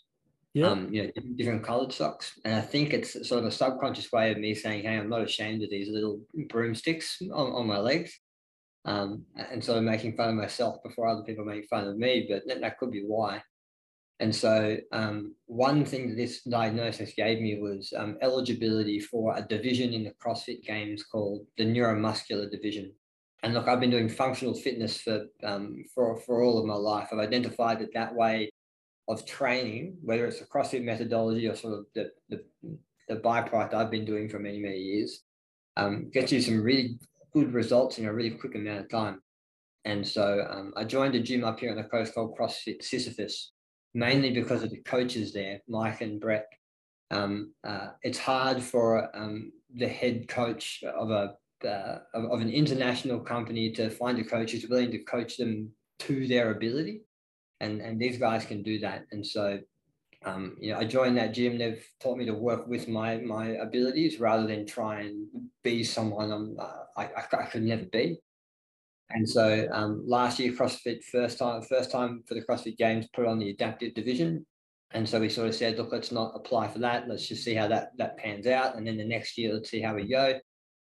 S2: Yeah. Um, you know, different colored socks. And I think it's sort of a subconscious way of me saying, hey, I'm not ashamed of these little broomsticks on, on my legs um, and sort of making fun of myself before other people make fun of me, but that, that could be why. And so, um, one thing that this diagnosis gave me was um, eligibility for a division in the CrossFit Games called the neuromuscular division. And look, I've been doing functional fitness for um, for for all of my life. I've identified that that way of training, whether it's a CrossFit methodology or sort of the the, the byproduct I've been doing for many many years, um, gets you some really good results in a really quick amount of time. And so um, I joined a gym up here on the coast called CrossFit Sisyphus, mainly because of the coaches there, Mike and Brett. Um, uh, it's hard for um, the head coach of a uh, of, of, an international company to find a coach who's willing to coach them to their ability, and and these guys can do that. And so um, you know, I joined that gym. They've taught me to work with my my abilities rather than try and be someone I'm, uh, I, I, could never be. And so um, last year, CrossFit first time first time for the CrossFit Games put on the adaptive division. And so we sort of said, look, let's not apply for that. Let's just see how that that pans out. And then the next year, let's see how we go.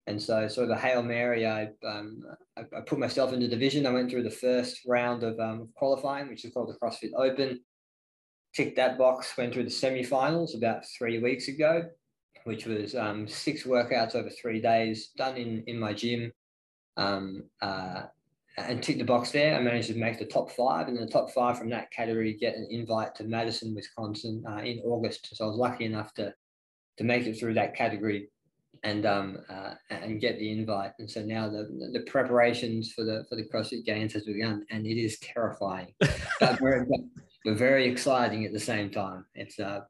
S2: And so, sort of a hail mary, I, um, I, I put myself in the division. I went through the first round of um, qualifying, which is called the CrossFit Open ticked that box, went through the semi-finals about three weeks ago, which was um, six workouts over three days done in, in my gym. Um, uh, and tick the box there. I managed to make the top five, and the top five from that category get an invite to Madison, Wisconsin uh, in August. So I was lucky enough to to make it through that category and um uh, and get the invite. And so now the the preparations for the for the CrossFit Games has begun, and it is terrifying, but, very, but very exciting at the same time. It's uh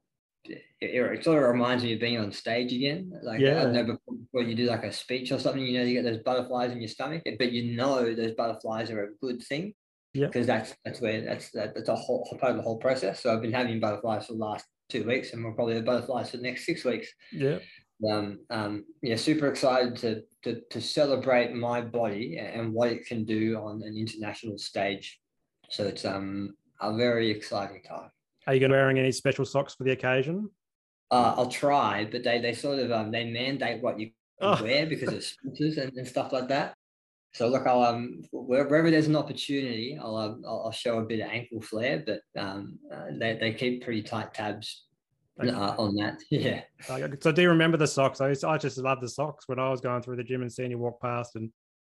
S2: it, it, sort of reminds me of being on stage again. Like yeah. I know before, before, you do like a speech or something, you know, you get those butterflies in your stomach, but you know those butterflies are a good thing. Yeah. Because that's that's where that's that, that's a whole part of the whole process. So I've been having butterflies for the last two weeks, and we'll probably have butterflies for the next six weeks.
S1: Yeah
S2: um, um, yeah, super excited to, to, to celebrate my body and what it can do on an international stage. So it's um, a very exciting time.
S1: Are you going to be wearing any special socks for the occasion?
S2: Uh, I'll try, but they they sort of um, they mandate what you oh. wear because of sponsors and, and stuff like that. So look, I'll um wherever there's an opportunity, I'll um, I'll, show a bit of ankle flare, but um uh, they they keep pretty tight tabs uh, on that. Yeah.
S1: So do you remember the socks? I, I just love the socks when I was going through the gym and seeing you walk past and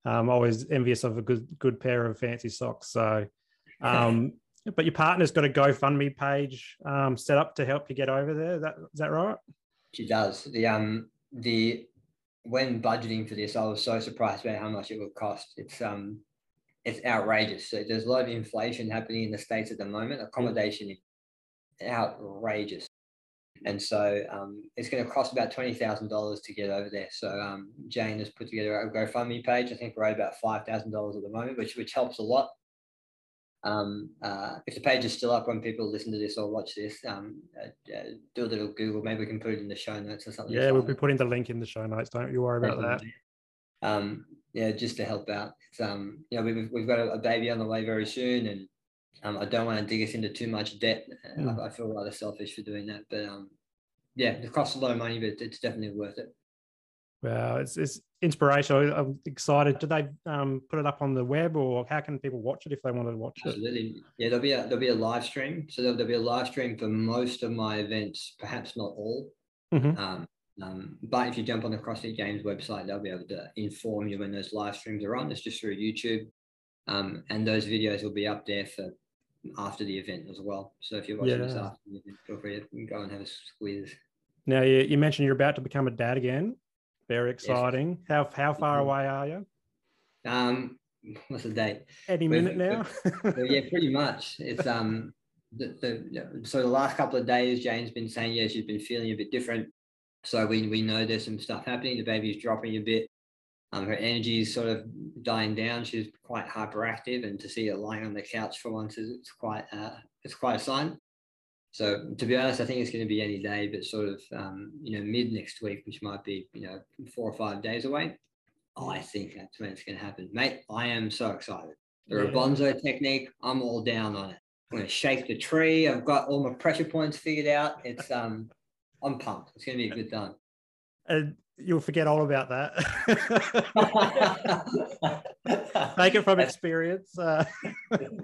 S1: um, always envious of a good good pair of fancy socks. So, um, but your partner's got a GoFundMe page um, set up to help you get over there. That is that right?
S2: She does. The um the when budgeting for this, I was so surprised about how much it would cost. It's um it's outrageous. So there's a lot of inflation happening in the states at the moment. Accommodation is outrageous and so um, it's going to cost about twenty thousand dollars to get over there. So um, Jane has put together a GoFundMe page. I think we're at about five thousand dollars at the moment, which which helps a lot. Um, uh, if the page is still up when people listen to this or watch this, um, uh, uh, do a little Google. Maybe we can put it in the show notes or something.
S1: Yeah, we'll be putting the link in the show notes. Don't you worry about that.
S2: Um, yeah, just to help out. It's, um, you know, we've, we've got a, a baby on the way very soon, and um, I don't want to dig us into too much debt. Mm. I, I, feel rather selfish for doing that, but um, yeah, it costs a lot of money, but it's definitely worth it.
S1: Wow, it's, it's inspirational. I'm excited. Do they um, put it up on the web, or how can people watch it if they wanted to watch
S2: Absolutely.
S1: it?
S2: Absolutely. Yeah, there'll be a there'll be a live stream. So there'll, there'll be a live stream for most of my events, perhaps not all. Mm-hmm. Um, um, but if you jump on the CrossFit Games website, they'll be able to inform you when those live streams are on. It's just through YouTube. Um, and those videos will be up there for after the event as well. So if you're watching yeah. this after the event, feel free to go and have a squeeze.
S1: Now you, you mentioned you're about to become a dad again. Very exciting. Yes. How how far mm-hmm. away are you?
S2: Um, what's the date?
S1: Any minute now.
S2: yeah, pretty much. It's um the, the so the last couple of days, Jane's been saying yeah she's been feeling a bit different. So we we know there's some stuff happening. The baby's dropping a bit. Um, her energy is sort of dying down. She's quite hyperactive, and to see her lying on the couch for once is it's quite uh, it's quite a sign. So to be honest, I think it's going to be any day, but sort of um, you know mid next week, which might be you know four or five days away. I think that's when it's going to happen, mate. I am so excited. The yeah. Rebozo technique, I'm all down on it. I'm going to shake the tree. I've got all my pressure points figured out. It's um, I'm pumped. It's going to be a good time.
S1: And you'll forget all about that. Take it from experience. Uh,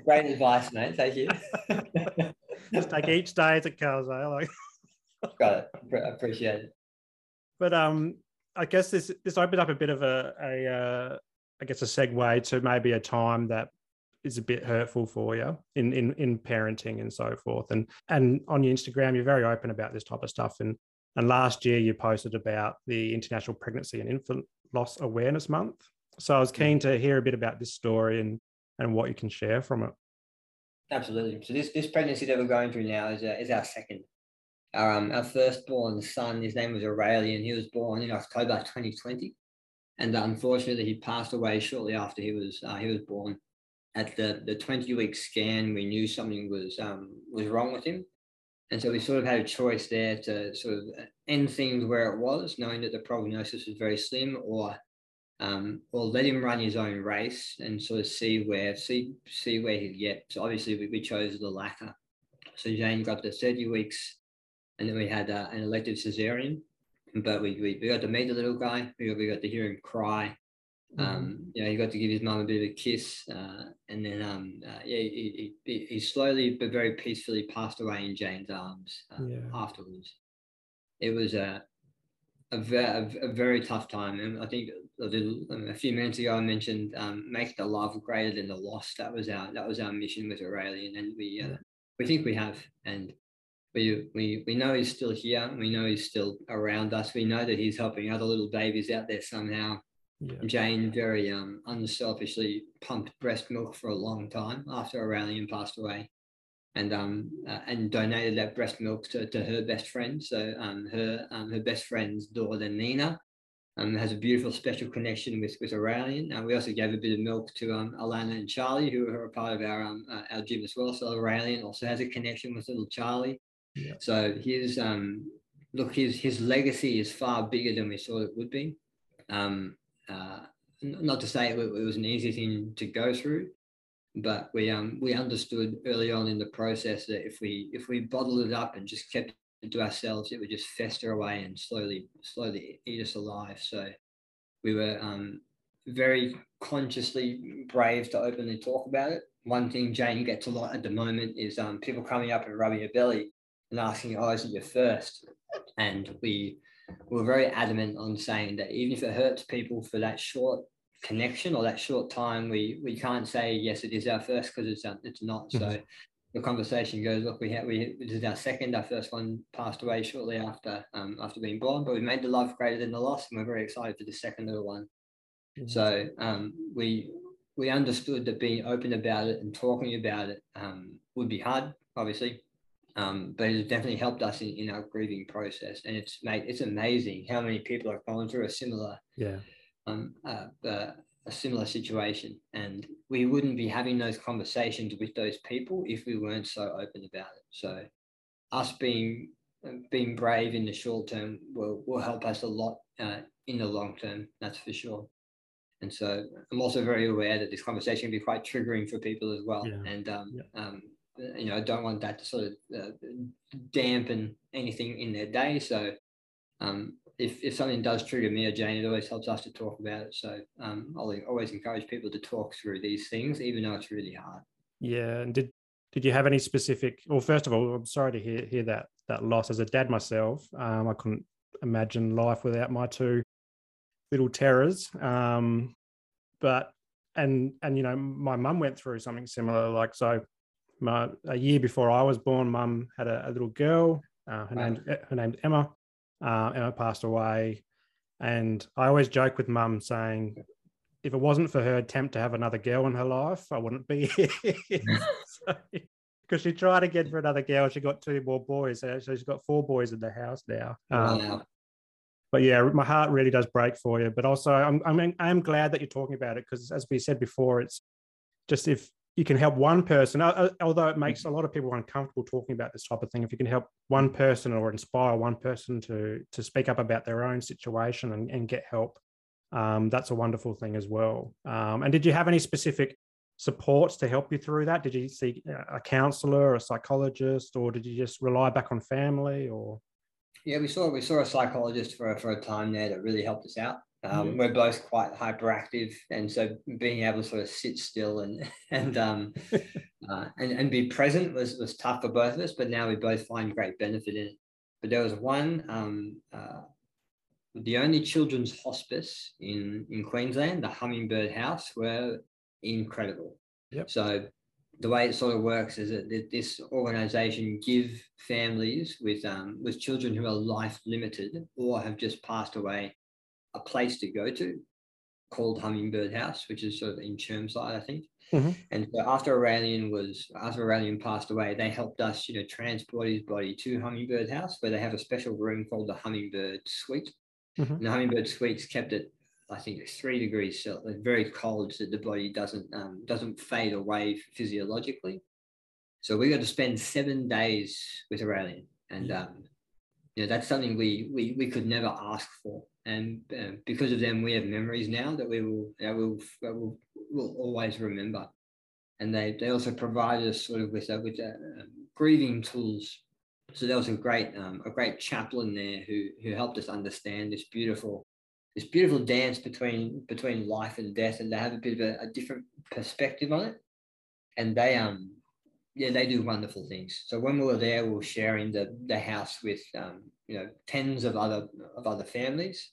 S2: Great advice, mate. Thank you.
S1: Just take each day as it comes. Eh? Like,
S2: got it. Appreciate it.
S1: But um, I guess this this opened up a bit of a a uh, I guess a segue to maybe a time that is a bit hurtful for you in in in parenting and so forth. And and on your Instagram, you're very open about this type of stuff. And and last year you posted about the International Pregnancy and Infant Loss Awareness Month. So I was keen to hear a bit about this story and and what you can share from it.
S2: Absolutely. So this this pregnancy that we're going through now is uh, is our second. Our um our firstborn son, his name was Aurelian. He was born in October 2020, and unfortunately he passed away shortly after he was uh, he was born. At the the 20 week scan, we knew something was um was wrong with him, and so we sort of had a choice there to sort of end things where it was, knowing that the prognosis was very slim, or um, or let him run his own race and sort of see where see see where he'd get. So obviously we, we chose the latter. So Jane got the 30 weeks, and then we had uh, an elective cesarean. But we, we, we got to meet the little guy. We got, we got to hear him cry. Um, mm-hmm. you know, he got to give his mum a bit of a kiss, uh, and then um, uh, yeah, he, he, he, slowly but very peacefully passed away in Jane's arms uh, yeah. afterwards. It was a a, ve- a, very tough time, and I think a, little, a few minutes ago I mentioned um, make the love greater than the loss. That was our that was our mission with Aurelian, and we uh, we think we have, and we we we know he's still here. We know he's still around us. We know that he's helping other little babies out there somehow. Yeah. Jane very um, unselfishly pumped breast milk for a long time after Aurelian passed away and um uh, and donated that breast milk to, to her best friend. So um her um, her best friend's daughter Nina um has a beautiful special connection with with Aurelian. And we also gave a bit of milk to um Alana and Charlie, who are a part of our um uh, our gym as well. So Aurelian also has a connection with little Charlie. Yeah. So his um look his his legacy is far bigger than we thought it would be. Um uh, not to say it, it was an easy thing to go through, but we um we understood early on in the process that if we if we bottled it up and just kept it to ourselves, it would just fester away and slowly slowly eat us alive. So we were um very consciously brave to openly talk about it. One thing Jane gets a lot at the moment is um people coming up and rubbing her belly and asking, "Oh, is it your first? And we were very adamant on saying that even if it hurts people for that short connection or that short time, we we can't say yes, it is our first because it's it's not. So mm-hmm. the conversation goes, look, we have we this is our second. Our first one passed away shortly after um, after being born, but we made the love greater than the loss, and we're very excited for the second little one. Mm-hmm. So um, we we understood that being open about it and talking about it um, would be hard, obviously. Um, but it's definitely helped us in, in our grieving process, and it's made it's amazing how many people are going through a similar
S1: yeah
S2: um, uh, uh, a similar situation. And we wouldn't be having those conversations with those people if we weren't so open about it. So, us being being brave in the short term will, will help us a lot uh, in the long term, that's for sure. And so I'm also very aware that this conversation can be quite triggering for people as well. Yeah. And, um, yeah. um, you know, I don't want that to sort of uh, dampen anything in their day. So um, if, if something does trigger me or Jane, it always helps us to talk about it. So um, I'll always encourage people to talk through these things, even though it's really hard.
S1: Yeah. And did did you have any specific? Well, first of all, I'm sorry to hear hear that that loss. As a dad myself, um, I couldn't imagine life without my two little terrors. Um, but and and you know, my mum went through something similar. Like so, my a year before I was born, mum had a, a little girl. Uh, her name her name's Emma uh, Emma passed away. And I always joke with mum saying, if it wasn't for her attempt to have another girl in her life, I wouldn't be here. Because so, she tried to get for another girl, she got two more boys. So she's got four boys in the house now. Um, wow. but yeah, my heart really does break for you. But also, I'm I'm I'm glad that you're talking about it because, as we said before, it's just if you can help one person, although it makes a lot of people uncomfortable talking about this type of thing, if you can help one person or inspire one person to to speak up about their own situation and, and get help, um, that's a wonderful thing as well. Um, and did you have any specific supports to help you through that? Did you see a counselor, a psychologist, or did you just rely back on family? Or
S2: yeah, we saw we saw a psychologist for for a time there that really helped us out. Um, yeah. We're both quite hyperactive, and so being able to sort of sit still and and um, uh, and and be present was was tough for both of us. But now we both find great benefit in it. But there was one, um, uh, the only children's hospice in in Queensland, the Hummingbird House, were incredible. Yep. So the way it sort of works is that this organization give families with um, with children who are life limited or have just passed away a place to go to called Hummingbird House, which is sort of in Chermside, I think. Mm-hmm. And so after Aurelian was after Aurelian passed away, they helped us, you know, transport his body to Hummingbird House, where they have a special room called the Hummingbird Suite. Mm-hmm. And the Hummingbird Suite's kept it I think three degrees Celsius, very cold, so the body doesn't um, doesn't fade away physiologically. So we got to spend seven days with Aurelian, and um, you know that's something we we we could never ask for. And uh, because of them, we have memories now that we will that will that will will always remember. And they they also provided us sort of with uh, with uh, grieving tools. So there was a great um, a great chaplain there who who helped us understand this beautiful this beautiful dance between between life and death, and they have a bit of a, a different perspective on it. And they um yeah they do wonderful things. So when we were there, we were sharing the the house with um you know tens of other of other families.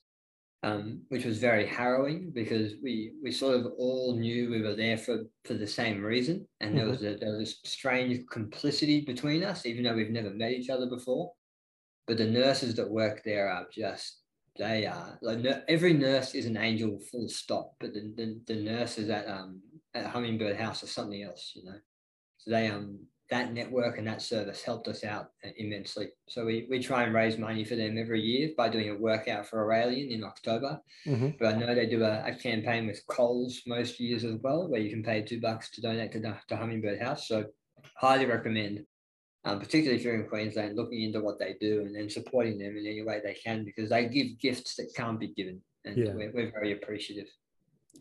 S2: Um, which was very harrowing because we we sort of all knew we were there for for the same reason, and mm-hmm. there was a there was a strange complicity between us, even though we've never met each other before. But the nurses that work there are just they are like every nurse is an angel full stop but the, the, the nurses at um at hummingbird house are something else you know so they um that network and that service helped us out immensely so we, we try and raise money for them every year by doing a workout for aurelian in october mm-hmm. but i know they do a, a, campaign with coles most years as well where you can pay two bucks to donate to the to hummingbird house so highly recommend um, particularly if you're in Queensland, looking into what they do and then supporting them in any way they can because they give gifts that can't be given. And yeah. we're, we're very appreciative.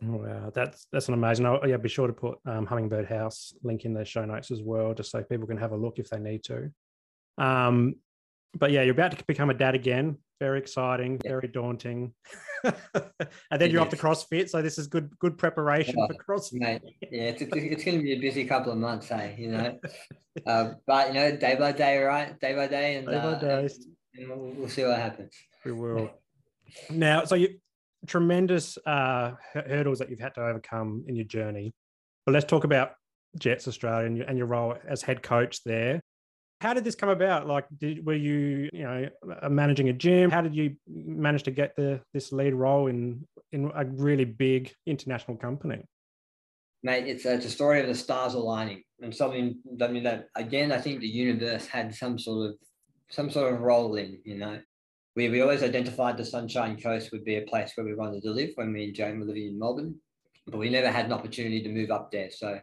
S1: Oh, wow, that's that's an amazing. Oh, yeah, be sure to put um, Hummingbird House link in the show notes as well, just so people can have a look if they need to. Um, but yeah, you're about to become a dad again. Very exciting, yeah. very daunting. and then you're off to CrossFit, so this is good good preparation oh, for CrossFit.
S2: Mate, yeah, it's, it's going to be a busy couple of months, hey, you know. uh, but you know, day by day, right? Day by day, and, day by uh, day. and we'll, we'll, see what happens.
S1: We will. now, so you tremendous uh, hurdles that you've had to overcome in your journey. But let's talk about Jetts Australia and your, and your role as head coach there. How did this come about? Like, did, were you, you know, managing a gym? How did you manage to get the this lead role in in a really big international company?
S2: Mate, it's, it's a story of the stars aligning and something. I mean, that again, I think the universe had some sort of some sort of role in. You know, we we always identified the Sunshine Coast would be a place where we wanted to live when me and Jane were living in Melbourne, but we never had an opportunity to move up there. So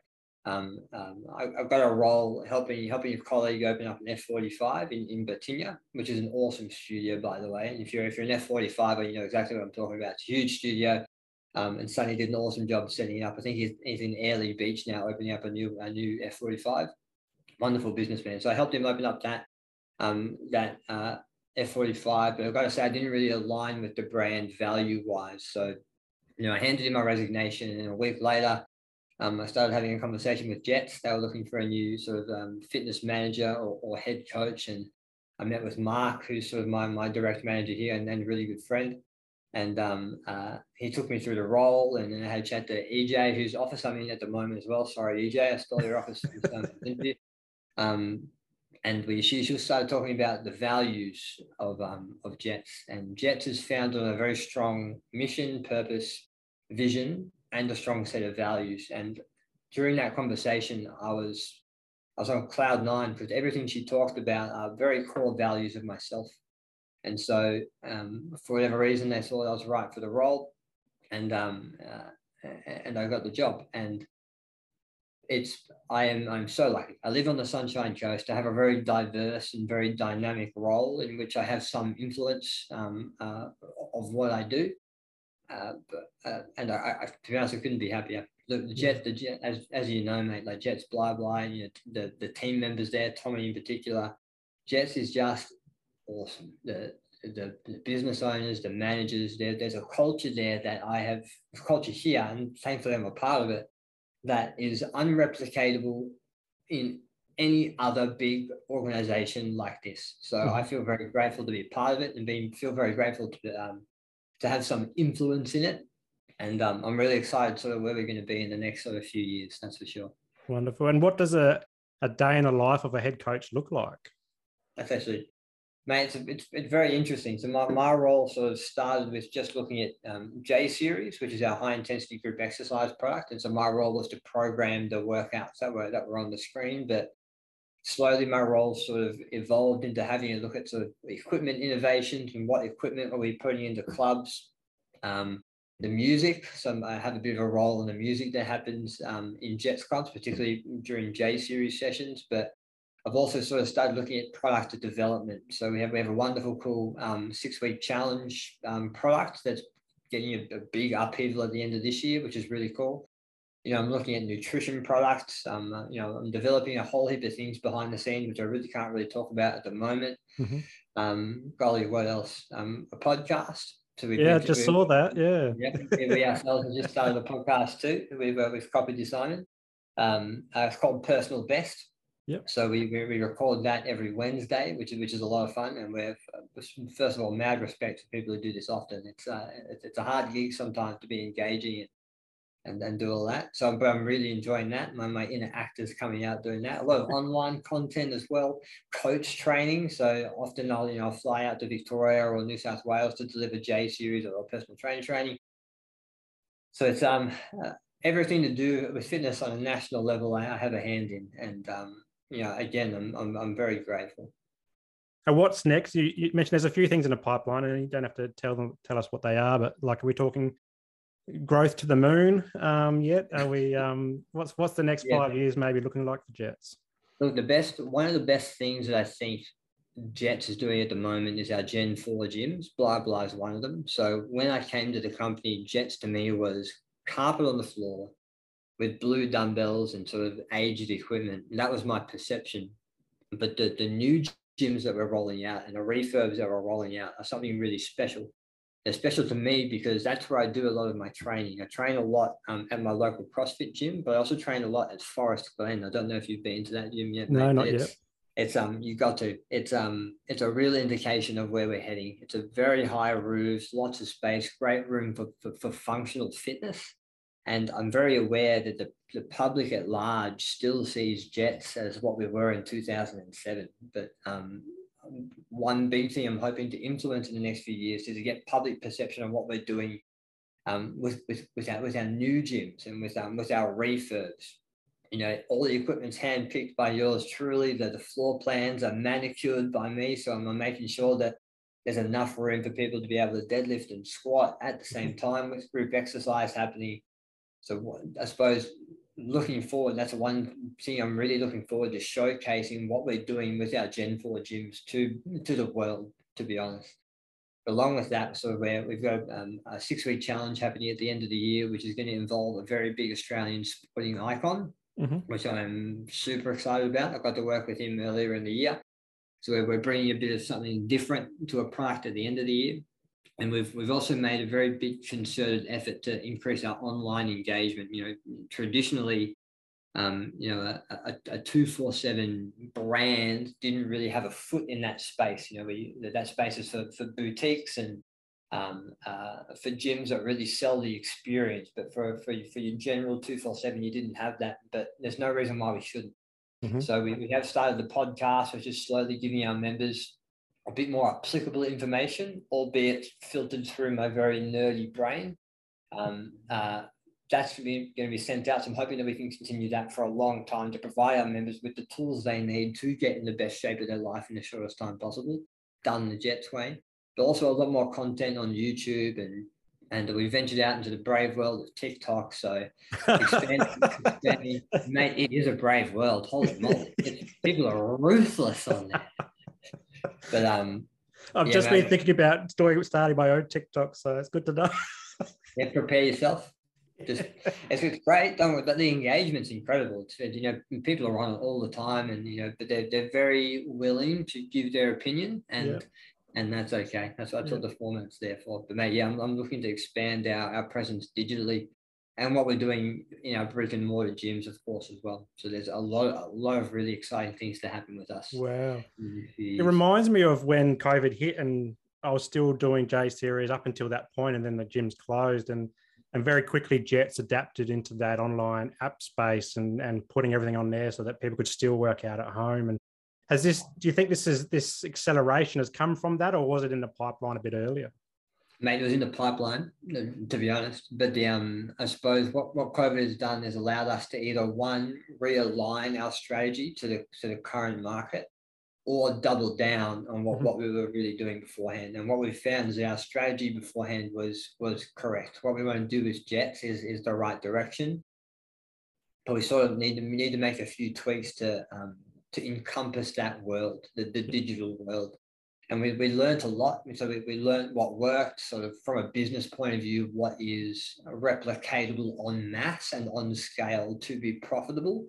S2: um, um, I, have got a role helping helping your colleague open up an F45 in, in Birtinya, which is an awesome studio, by the way. And if you're if you're an F45, you know exactly what I'm talking about. It's a huge studio. Um, and Sonny did an awesome job setting it up. I think he's, he's in Airlie Beach now, opening up a new a new F45. Wonderful businessman. So I helped him open up that um, that uh, F45. But I've got to say, I didn't really align with the brand value wise. So, you know, I handed in my resignation, and a week later, um, I started having a conversation with Jetts. They were looking for a new sort of um, fitness manager or, or, head coach. And I met with Mark, who's sort of my, my direct manager here and then really good friend. And um, uh, he took me through the role. And then I had a chat to EJ, who's office I'm in at the moment as well. Sorry, EJ, I stole your office. um, and she, she started talking about the values of um, of Jetts. And Jetts is founded on a very strong mission, purpose, vision, and a strong set of values. And during that conversation, I was I was on cloud nine because everything she talked about are very core values of myself. And so, um, for whatever reason, they thought I was right for the role, and um, uh, and I got the job. And it's I am I'm so lucky. I live on the Sunshine Coast. I have a very diverse and very dynamic role in which I have some influence um, uh, of what I do. Uh, but, uh, and I, I, to be honest, I couldn't be happier. The, the Jet, the Jet, as, as you know, mate, like Jetts, blah blah. You know, the the team members there, Tommy in particular, Jetts is just awesome. The the, the business owners, the managers, there, there's a culture there that I have, culture here, and thankfully I'm a part of it, that is unreplicatable in any other big organization like this. So mm-hmm. I feel very grateful to be a part of it and being feel very grateful to um, to have some influence in it. And um, I'm really excited sort of where we're going to be in the next sort of few years. That's for sure.
S1: Wonderful. And what does a, a day in the life of a head coach look like?
S2: That's actually mate, it's, it's, it's very interesting. So my, my role sort of started with just looking at um, J series, which is our high intensity group exercise product. And so my role was to program the workouts that were, that were on the screen. But slowly my role sort of evolved into having a look at sort of equipment innovations and what equipment are we putting into clubs. Um, the music, so I have a bit of a role in the music that happens um, in Jetts clubs, particularly during J series sessions. But I've also sort of started looking at product development. So we have we have a wonderful, cool um, six week challenge um, product that's getting a, a, big upheaval at the end of this year, which is really cool. You know, I'm looking at nutrition products. Um, uh, you know, I'm developing a whole heap of things behind the scenes, which I really can't really talk about at the moment. Mm-hmm. Um, golly, what else? Um, a podcast.
S1: So we yeah, just saw that. Yeah,
S2: yeah. We ourselves have just started a podcast too. We've uh, we've copied. Um, uh, it's called Personal Best
S1: Yep.
S2: So we, we record that every Wednesday, which is which is a lot of fun, and we have uh, first of all mad respect for people who do this often. It's uh, it's, it's a hard gig sometimes to be engaging and and, and do all that. So but I'm really enjoying that. My my inner actors coming out doing that. A lot of online content as well, coach training. So often I'll you know fly out to Victoria or New South Wales to deliver J series or personal training training. So it's um. Uh, everything to do with fitness on a national level, I, I have a hand in, and um, yeah, again, I'm, I'm, I'm very grateful.
S1: And what's next? You, you, mentioned there's a few things in the pipeline, and you don't have to tell them tell us what they are. But like, are we talking growth to the moon um, yet? Are we? Um, what's what's the next yeah. five years maybe looking like for Jetts?
S2: Look, the best one of the best things that I think Jetts is doing at the moment is our Gen Four gyms. Blah blah is one of them. So when I came to the company, Jetts to me was carpet on the floor, with blue dumbbells and sort of aged equipment. That was my perception. But the, the new gyms that we're rolling out and the refurbs that we're rolling out are something really special. They're special to me because that's where I do a lot of my training. I train a lot um, at my local CrossFit gym, but I also train a lot at Forest Glen. I don't know if you've been to that gym yet.
S1: No, not
S2: it's,
S1: yet.
S2: It's um, you got to. It's um, it's a real indication of where we're heading. It's a very high roofs, lots of space, great room for, for, for functional fitness. And I'm very aware that the, the public at large still sees Jetts as what we were in 2007. But um, one big thing I'm hoping to influence in the next few years is to get public perception of what we're doing um, with, with, with, our, with our new gyms and with, um, with our refurbs. You know, all the equipment's handpicked by yours truly, that the floor plans are manicured by me. So I'm making sure that there's enough room for people to be able to deadlift and squat at the same time with group exercise happening so I suppose looking forward, that's one thing I'm really looking forward to showcasing what we're doing with our Gen 4 gyms to, to the world, to be honest. Along with that, so where we've got um, a six week challenge happening at the end of the year, which is going to involve a very big Australian sporting icon, mm-hmm. which I'm super excited about. I got to work with him earlier in the year. So we're bringing a bit of something different to a product at the end of the year. And we've, we've also made a very big concerted effort to increase our online engagement. You know, traditionally, um, you know, a, a, a 247 brand didn't really have a foot in that space. You know, we, that space is for, for boutiques and um, uh, for gyms that really sell the experience. But for, for, for your general 247, you didn't have that. But there's no reason why we shouldn't. Mm-hmm. So we, we have started the podcast, which is slowly giving our members a bit more applicable information, albeit filtered through my very nerdy brain. Um, uh, that's going to be sent out. So I'm hoping that we can continue that for a long time to provide our members with the tools they need to get in the best shape of their life in the shortest time possible, done the Jetts way. but also a lot more content on YouTube and and we ventured out into the brave world of TikTok. So, expanding, expanding, mate, it is a brave world. Holy moly, people are ruthless on there. But um,
S1: I've yeah, just been thinking about doing starting my own TikTok, so it's good to know.
S2: yeah, prepare yourself. Just it's, it's great, don't worry, but the engagement's incredible. It's, you know, people are on it all the time, and you know, but they're they're very willing to give their opinion, and yeah. and that's okay. That's that's yeah. what the format's there for. But mate, yeah, I'm, I'm looking to expand our, our presence digitally, and what we're doing in our brick and mortar gyms, of course, as well. So there's a lot a lot of really exciting things to happen with us.
S1: Wow, it reminds me of when COVID hit, and I was still doing J series up until that point, and then the gyms closed and and very quickly jetts adapted into that online app space and and putting everything on there so that people could still work out at home and has this do you think this is this acceleration has come from that or was it in the pipeline a bit earlier
S2: mate it was in the pipeline to be honest but the um i suppose what, what covid has done is allowed us to either one realign our strategy to the to the current market or double down on what, mm-hmm. what we were really doing beforehand. And what we found is that our strategy beforehand was was correct. What we want to do with Jetts is is the right direction, but we sort of need to need to make a few tweaks to um, to encompass that world, the, the digital world. And we, we learned a lot. So we, we learned what worked sort of from a business point of view, what is replicatable on mass and on scale to be profitable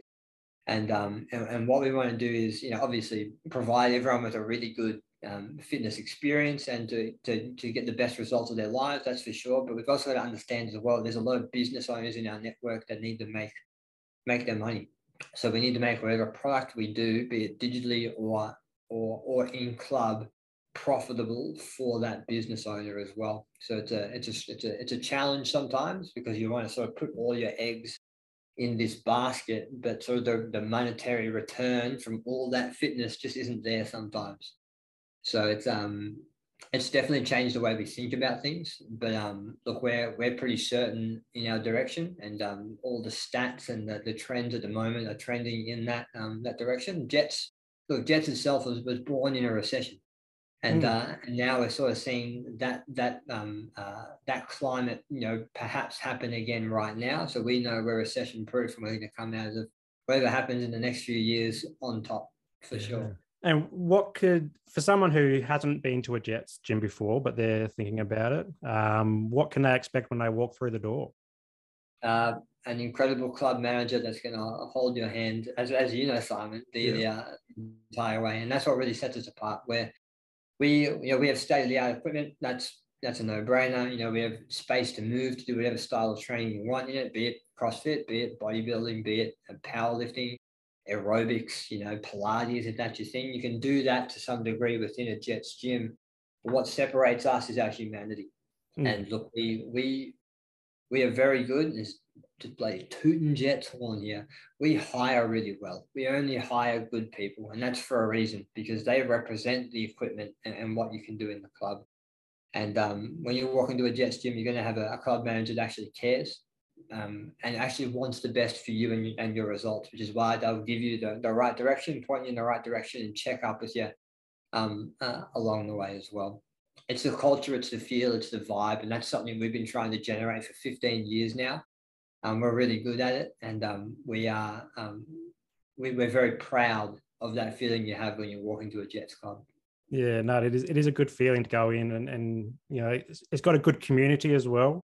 S2: and, um, and, and what we want to do is, you know, obviously provide everyone with a really good um, fitness experience and to, to, to get the best results of their lives, that's for sure. But we've also got to understand as well, there's a lot of business owners in our network that need to make make their money. So we need to make whatever product we do, be it digitally or or or in club, profitable for that business owner as well. So it's a it's a it's a it's a challenge sometimes because you want to sort of put all your eggs in this basket, but sort of the, the monetary return from all that fitness just isn't there sometimes. So it's um it's definitely changed the way we think about things. But um look, we're we're pretty certain in our direction, and um all the stats and the, the trends at the moment are trending in that um that direction. Jetts look, Jetts itself was, was born in a recession and mm. uh, and now we're sort of seeing that that um, uh, that climate, you know, perhaps happen again right now. So we know we're recession proof, and we're going to come out of whatever happens in the next few years on top for yeah. sure.
S1: And what could, for someone who hasn't been to a Jetts gym before, but they're thinking about it, um, what can they expect when they walk through the door?
S2: Uh, an incredible club manager that's going to hold your hand, as, as you know, Simon, the, yeah. the uh, entire way. And that's what really sets us apart. Where we you know we have state of the art equipment. That's that's a no brainer. You know we have space to move to do whatever style of training you want in it, be it CrossFit, be it bodybuilding, be it powerlifting, aerobics. You know Pilates if that's your thing. You can do that to some degree within a Jetts gym. But what separates us is our humanity. Mm. And look, we we we are very good. There's to play tooting Jetts horn here. We hire really well. We only hire good people, and that's for a reason because they represent the equipment and, and what you can do in the club. And um, when you walk into a Jetts gym, you're going to have a, a club manager that actually cares um, and actually wants the best for you and, and your results, which is why they'll give you the, the right direction, point you in the right direction, and check up with you um, uh, along the way as well. It's the culture, it's the feel, it's the vibe, and that's something we've been trying to generate for 15 years now. Um, we're really good at it, and um, we are um, we, we're very proud of that feeling you have when you walk into a Jetts club.
S1: Yeah, no, it is it is a good feeling to go in and and you know it's, it's got a good community as well.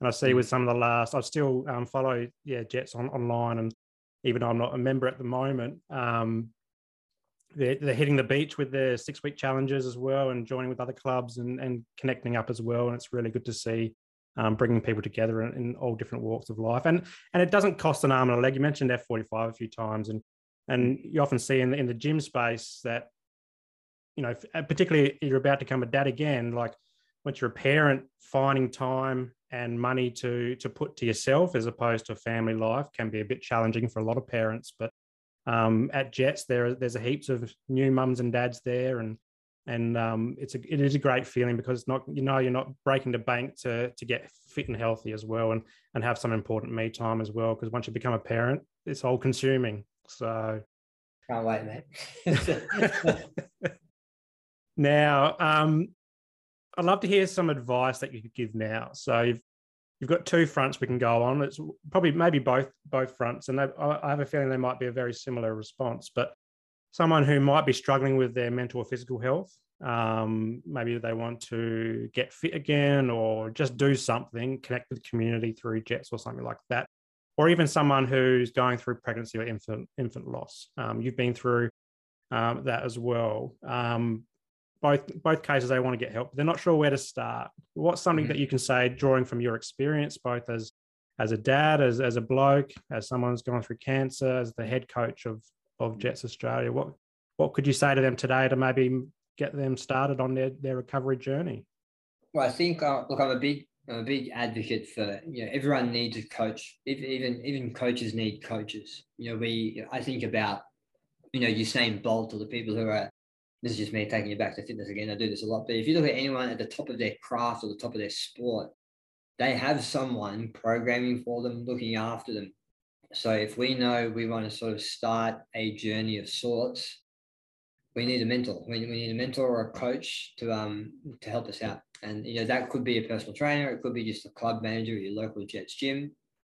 S1: And I see mm. with some of the last, I still um, follow yeah Jetts on online, and even though I'm not a member at the moment, um, they're, they're hitting the beach with their six week challenges as well, and joining with other clubs and and connecting up as well. And it's really good to see um, bringing people together in, in, all different walks of life. And and it doesn't cost an arm and a leg. You mentioned F45 a few times, and and you often see in the, in the gym space that, you know, uh, particularly you're about to become a dad again, like once you're a parent, finding time and money to to put to yourself as opposed to family life can be a bit challenging for a lot of parents. But um, at Jetts, there there's a heaps of new mums and dads there, and and um, it's a it is a great feeling because it's not you know you're not breaking the bank to to get fit and healthy as well and and have some important me time as well because once you become a parent it's all consuming so
S2: can't wait mate
S1: now um I'd love to hear some advice that you could give now. So you've you've got two fronts we can go on. It's probably maybe both both fronts, and they, I have a feeling they might be a very similar response. But someone who might be struggling with their mental or physical health, um, maybe they want to get fit again or just do something, connect with the community through Jetts or something like that, or even someone who's going through pregnancy or infant infant loss. Um, you've been through um, that as well. Um, both both cases they want to get help, but they're not sure where to start. What's something mm-hmm. that you can say, drawing from your experience, both as as a dad, as as a bloke, as someone who's gone through cancer, as the head coach of of Jetts Australia? What what could you say to them today to maybe get them started on their their recovery journey?
S2: Well, I think uh, look, I'm a big I'm a big advocate for you know everyone needs a coach. Even even coaches need coaches. You know, we I think about you know Usain Bolt or the people who are this is just me taking you back to fitness again. I do this a lot. But if you look at anyone at the top of their craft or the top of their sport, they have someone programming for them, looking after them. So if we know we want to sort of start a journey of sorts, we need a mentor. We, we need a mentor or a coach to um to help us out. And you know that could be a personal trainer. It could be just a club manager at your local Jetts gym.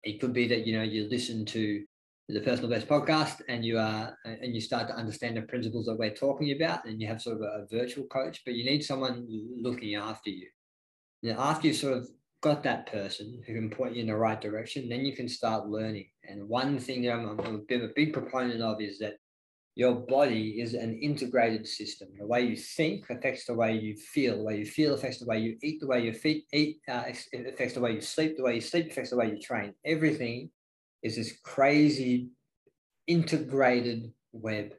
S2: It could be that you know you listen to the personal best podcast and you are and you start to understand the principles that we're talking about and you have sort of a, a virtual coach but you need someone looking after you now after you've sort of got that person who can point you in the right direction then you can start learning and one thing that i'm, I'm a bit a big proponent of is that your body is an integrated system. The way you think affects the way you feel. The way you feel affects the way you eat. The way you eat uh, affects the way you sleep. The way you sleep affects the way you train. Everything is this crazy integrated web.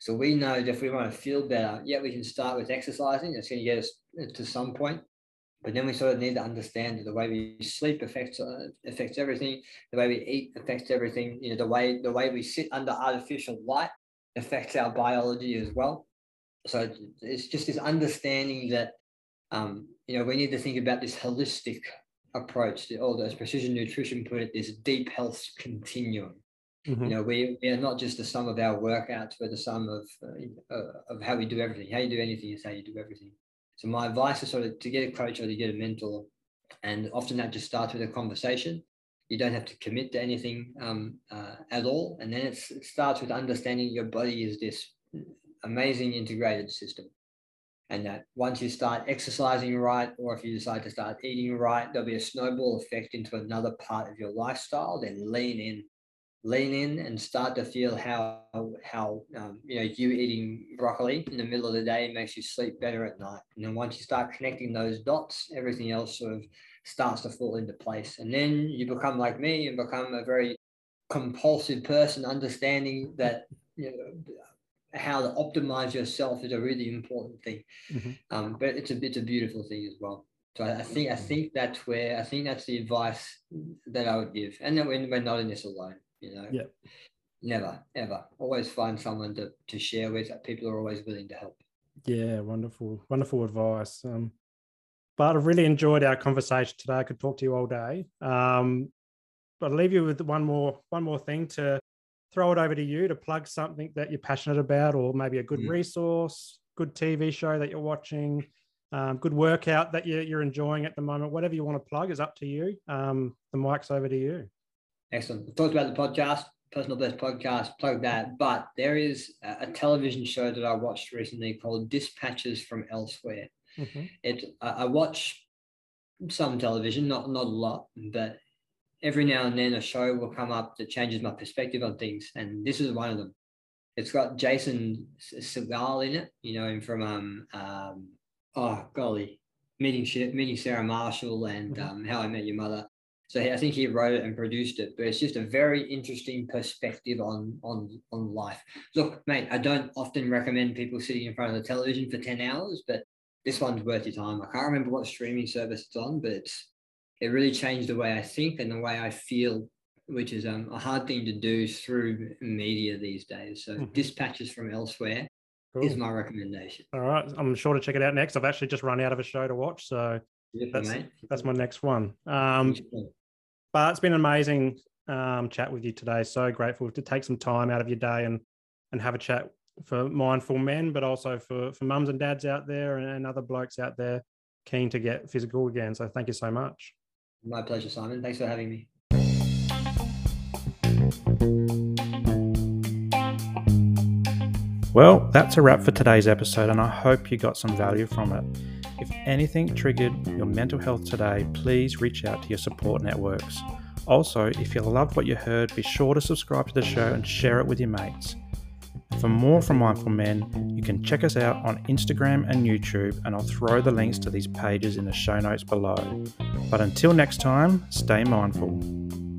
S2: So we know that if we want to feel better, yeah, we can start with exercising. It's going to get us to some point. But then we sort of need to understand that the way we sleep affects uh, affects everything. The way we eat affects everything. You know, the way the way we sit under artificial light affects our biology as well. So it's just this understanding that um, you know we need to think about this holistic approach, or as precision nutrition put it, this deep health continuum. Mm-hmm. You know, we, we are not just the sum of our workouts, we're the sum of uh, uh, of how we do everything. How you do anything is how you do everything. So my advice is sort of to get a coach or to get a mentor, and often that just starts with a conversation. You don't have to commit to anything um, uh, at all, and then it starts with understanding your body is this amazing integrated system and that once you start exercising right, or if you decide to start eating right, there'll be a snowball effect into another part of your lifestyle. Then lean in, lean in, and start to feel how how um, you know you eating broccoli in the middle of the day makes you sleep better at night. And then once you start connecting those dots, everything else sort of starts to fall into place. And then you become like me and become a very compulsive person, understanding that you know how to optimize yourself is a really important thing. Mm-hmm. Um, but it's a it's a beautiful thing as well. So I, I, think I think that's where I think that's the advice that I would give. And then when we're not in this alone, you know.
S1: Yeah.
S2: Never, ever. Always find someone to, to share with. People are always willing to help.
S1: Yeah, wonderful, wonderful advice. Um, but I've really enjoyed our conversation today. I could talk to you all day. Um, but I'll leave you with one more one more thing to throw it over to you to plug something that you're passionate about, or maybe a good mm. resource, good TV show that you're watching, um, good workout that you're, you're, enjoying at the moment. Whatever you want to plug is up to you. Um, the mic's over to you.
S2: Excellent. We talked about the podcast, Personal Best Podcast, plug that. But there is a television show that I watched recently called Dispatches from Elsewhere. Mm-hmm. It I watch some television, not not a lot, but every now and then a show will come up that changes my perspective on things, and this is one of them. It's got Jason Segel in it, you know him from um um oh golly, meeting meeting Sarah Marshall and mm-hmm. um, How I Met Your Mother. So I think he wrote it and produced it, but it's just a very interesting perspective on on on life. Look, mate, I don't often recommend people sitting in front of the television for ten hours, but this one's worth your time. I can't remember what streaming service it's on, but it's it really changed the way I think and the way I feel, which is um, a hard thing to do through media these days. So mm-hmm. dispatches from elsewhere cool. is my recommendation.
S1: All right, I'm sure to check it out next. I've actually just run out of a show to watch, so that's that's my next one. Um, but it's been an amazing um, chat with you today. So grateful to take some time out of your day and and have a chat for mindful men, but also for for mums and dads out there and, and other blokes out there
S3: keen to get physical again. So thank you so much.
S2: My pleasure, Simon. Thanks for having me.
S3: Well, that's a wrap for today's episode, and I hope you got some value from it. If anything triggered your mental health today, please reach out to your support networks. Also, if you loved what you heard, be sure to subscribe to the show and share it with your mates. For more from Mindful Men, you can check us out on Instagram and YouTube, and I'll throw the links to these pages in the show notes below. But until next time, stay mindful.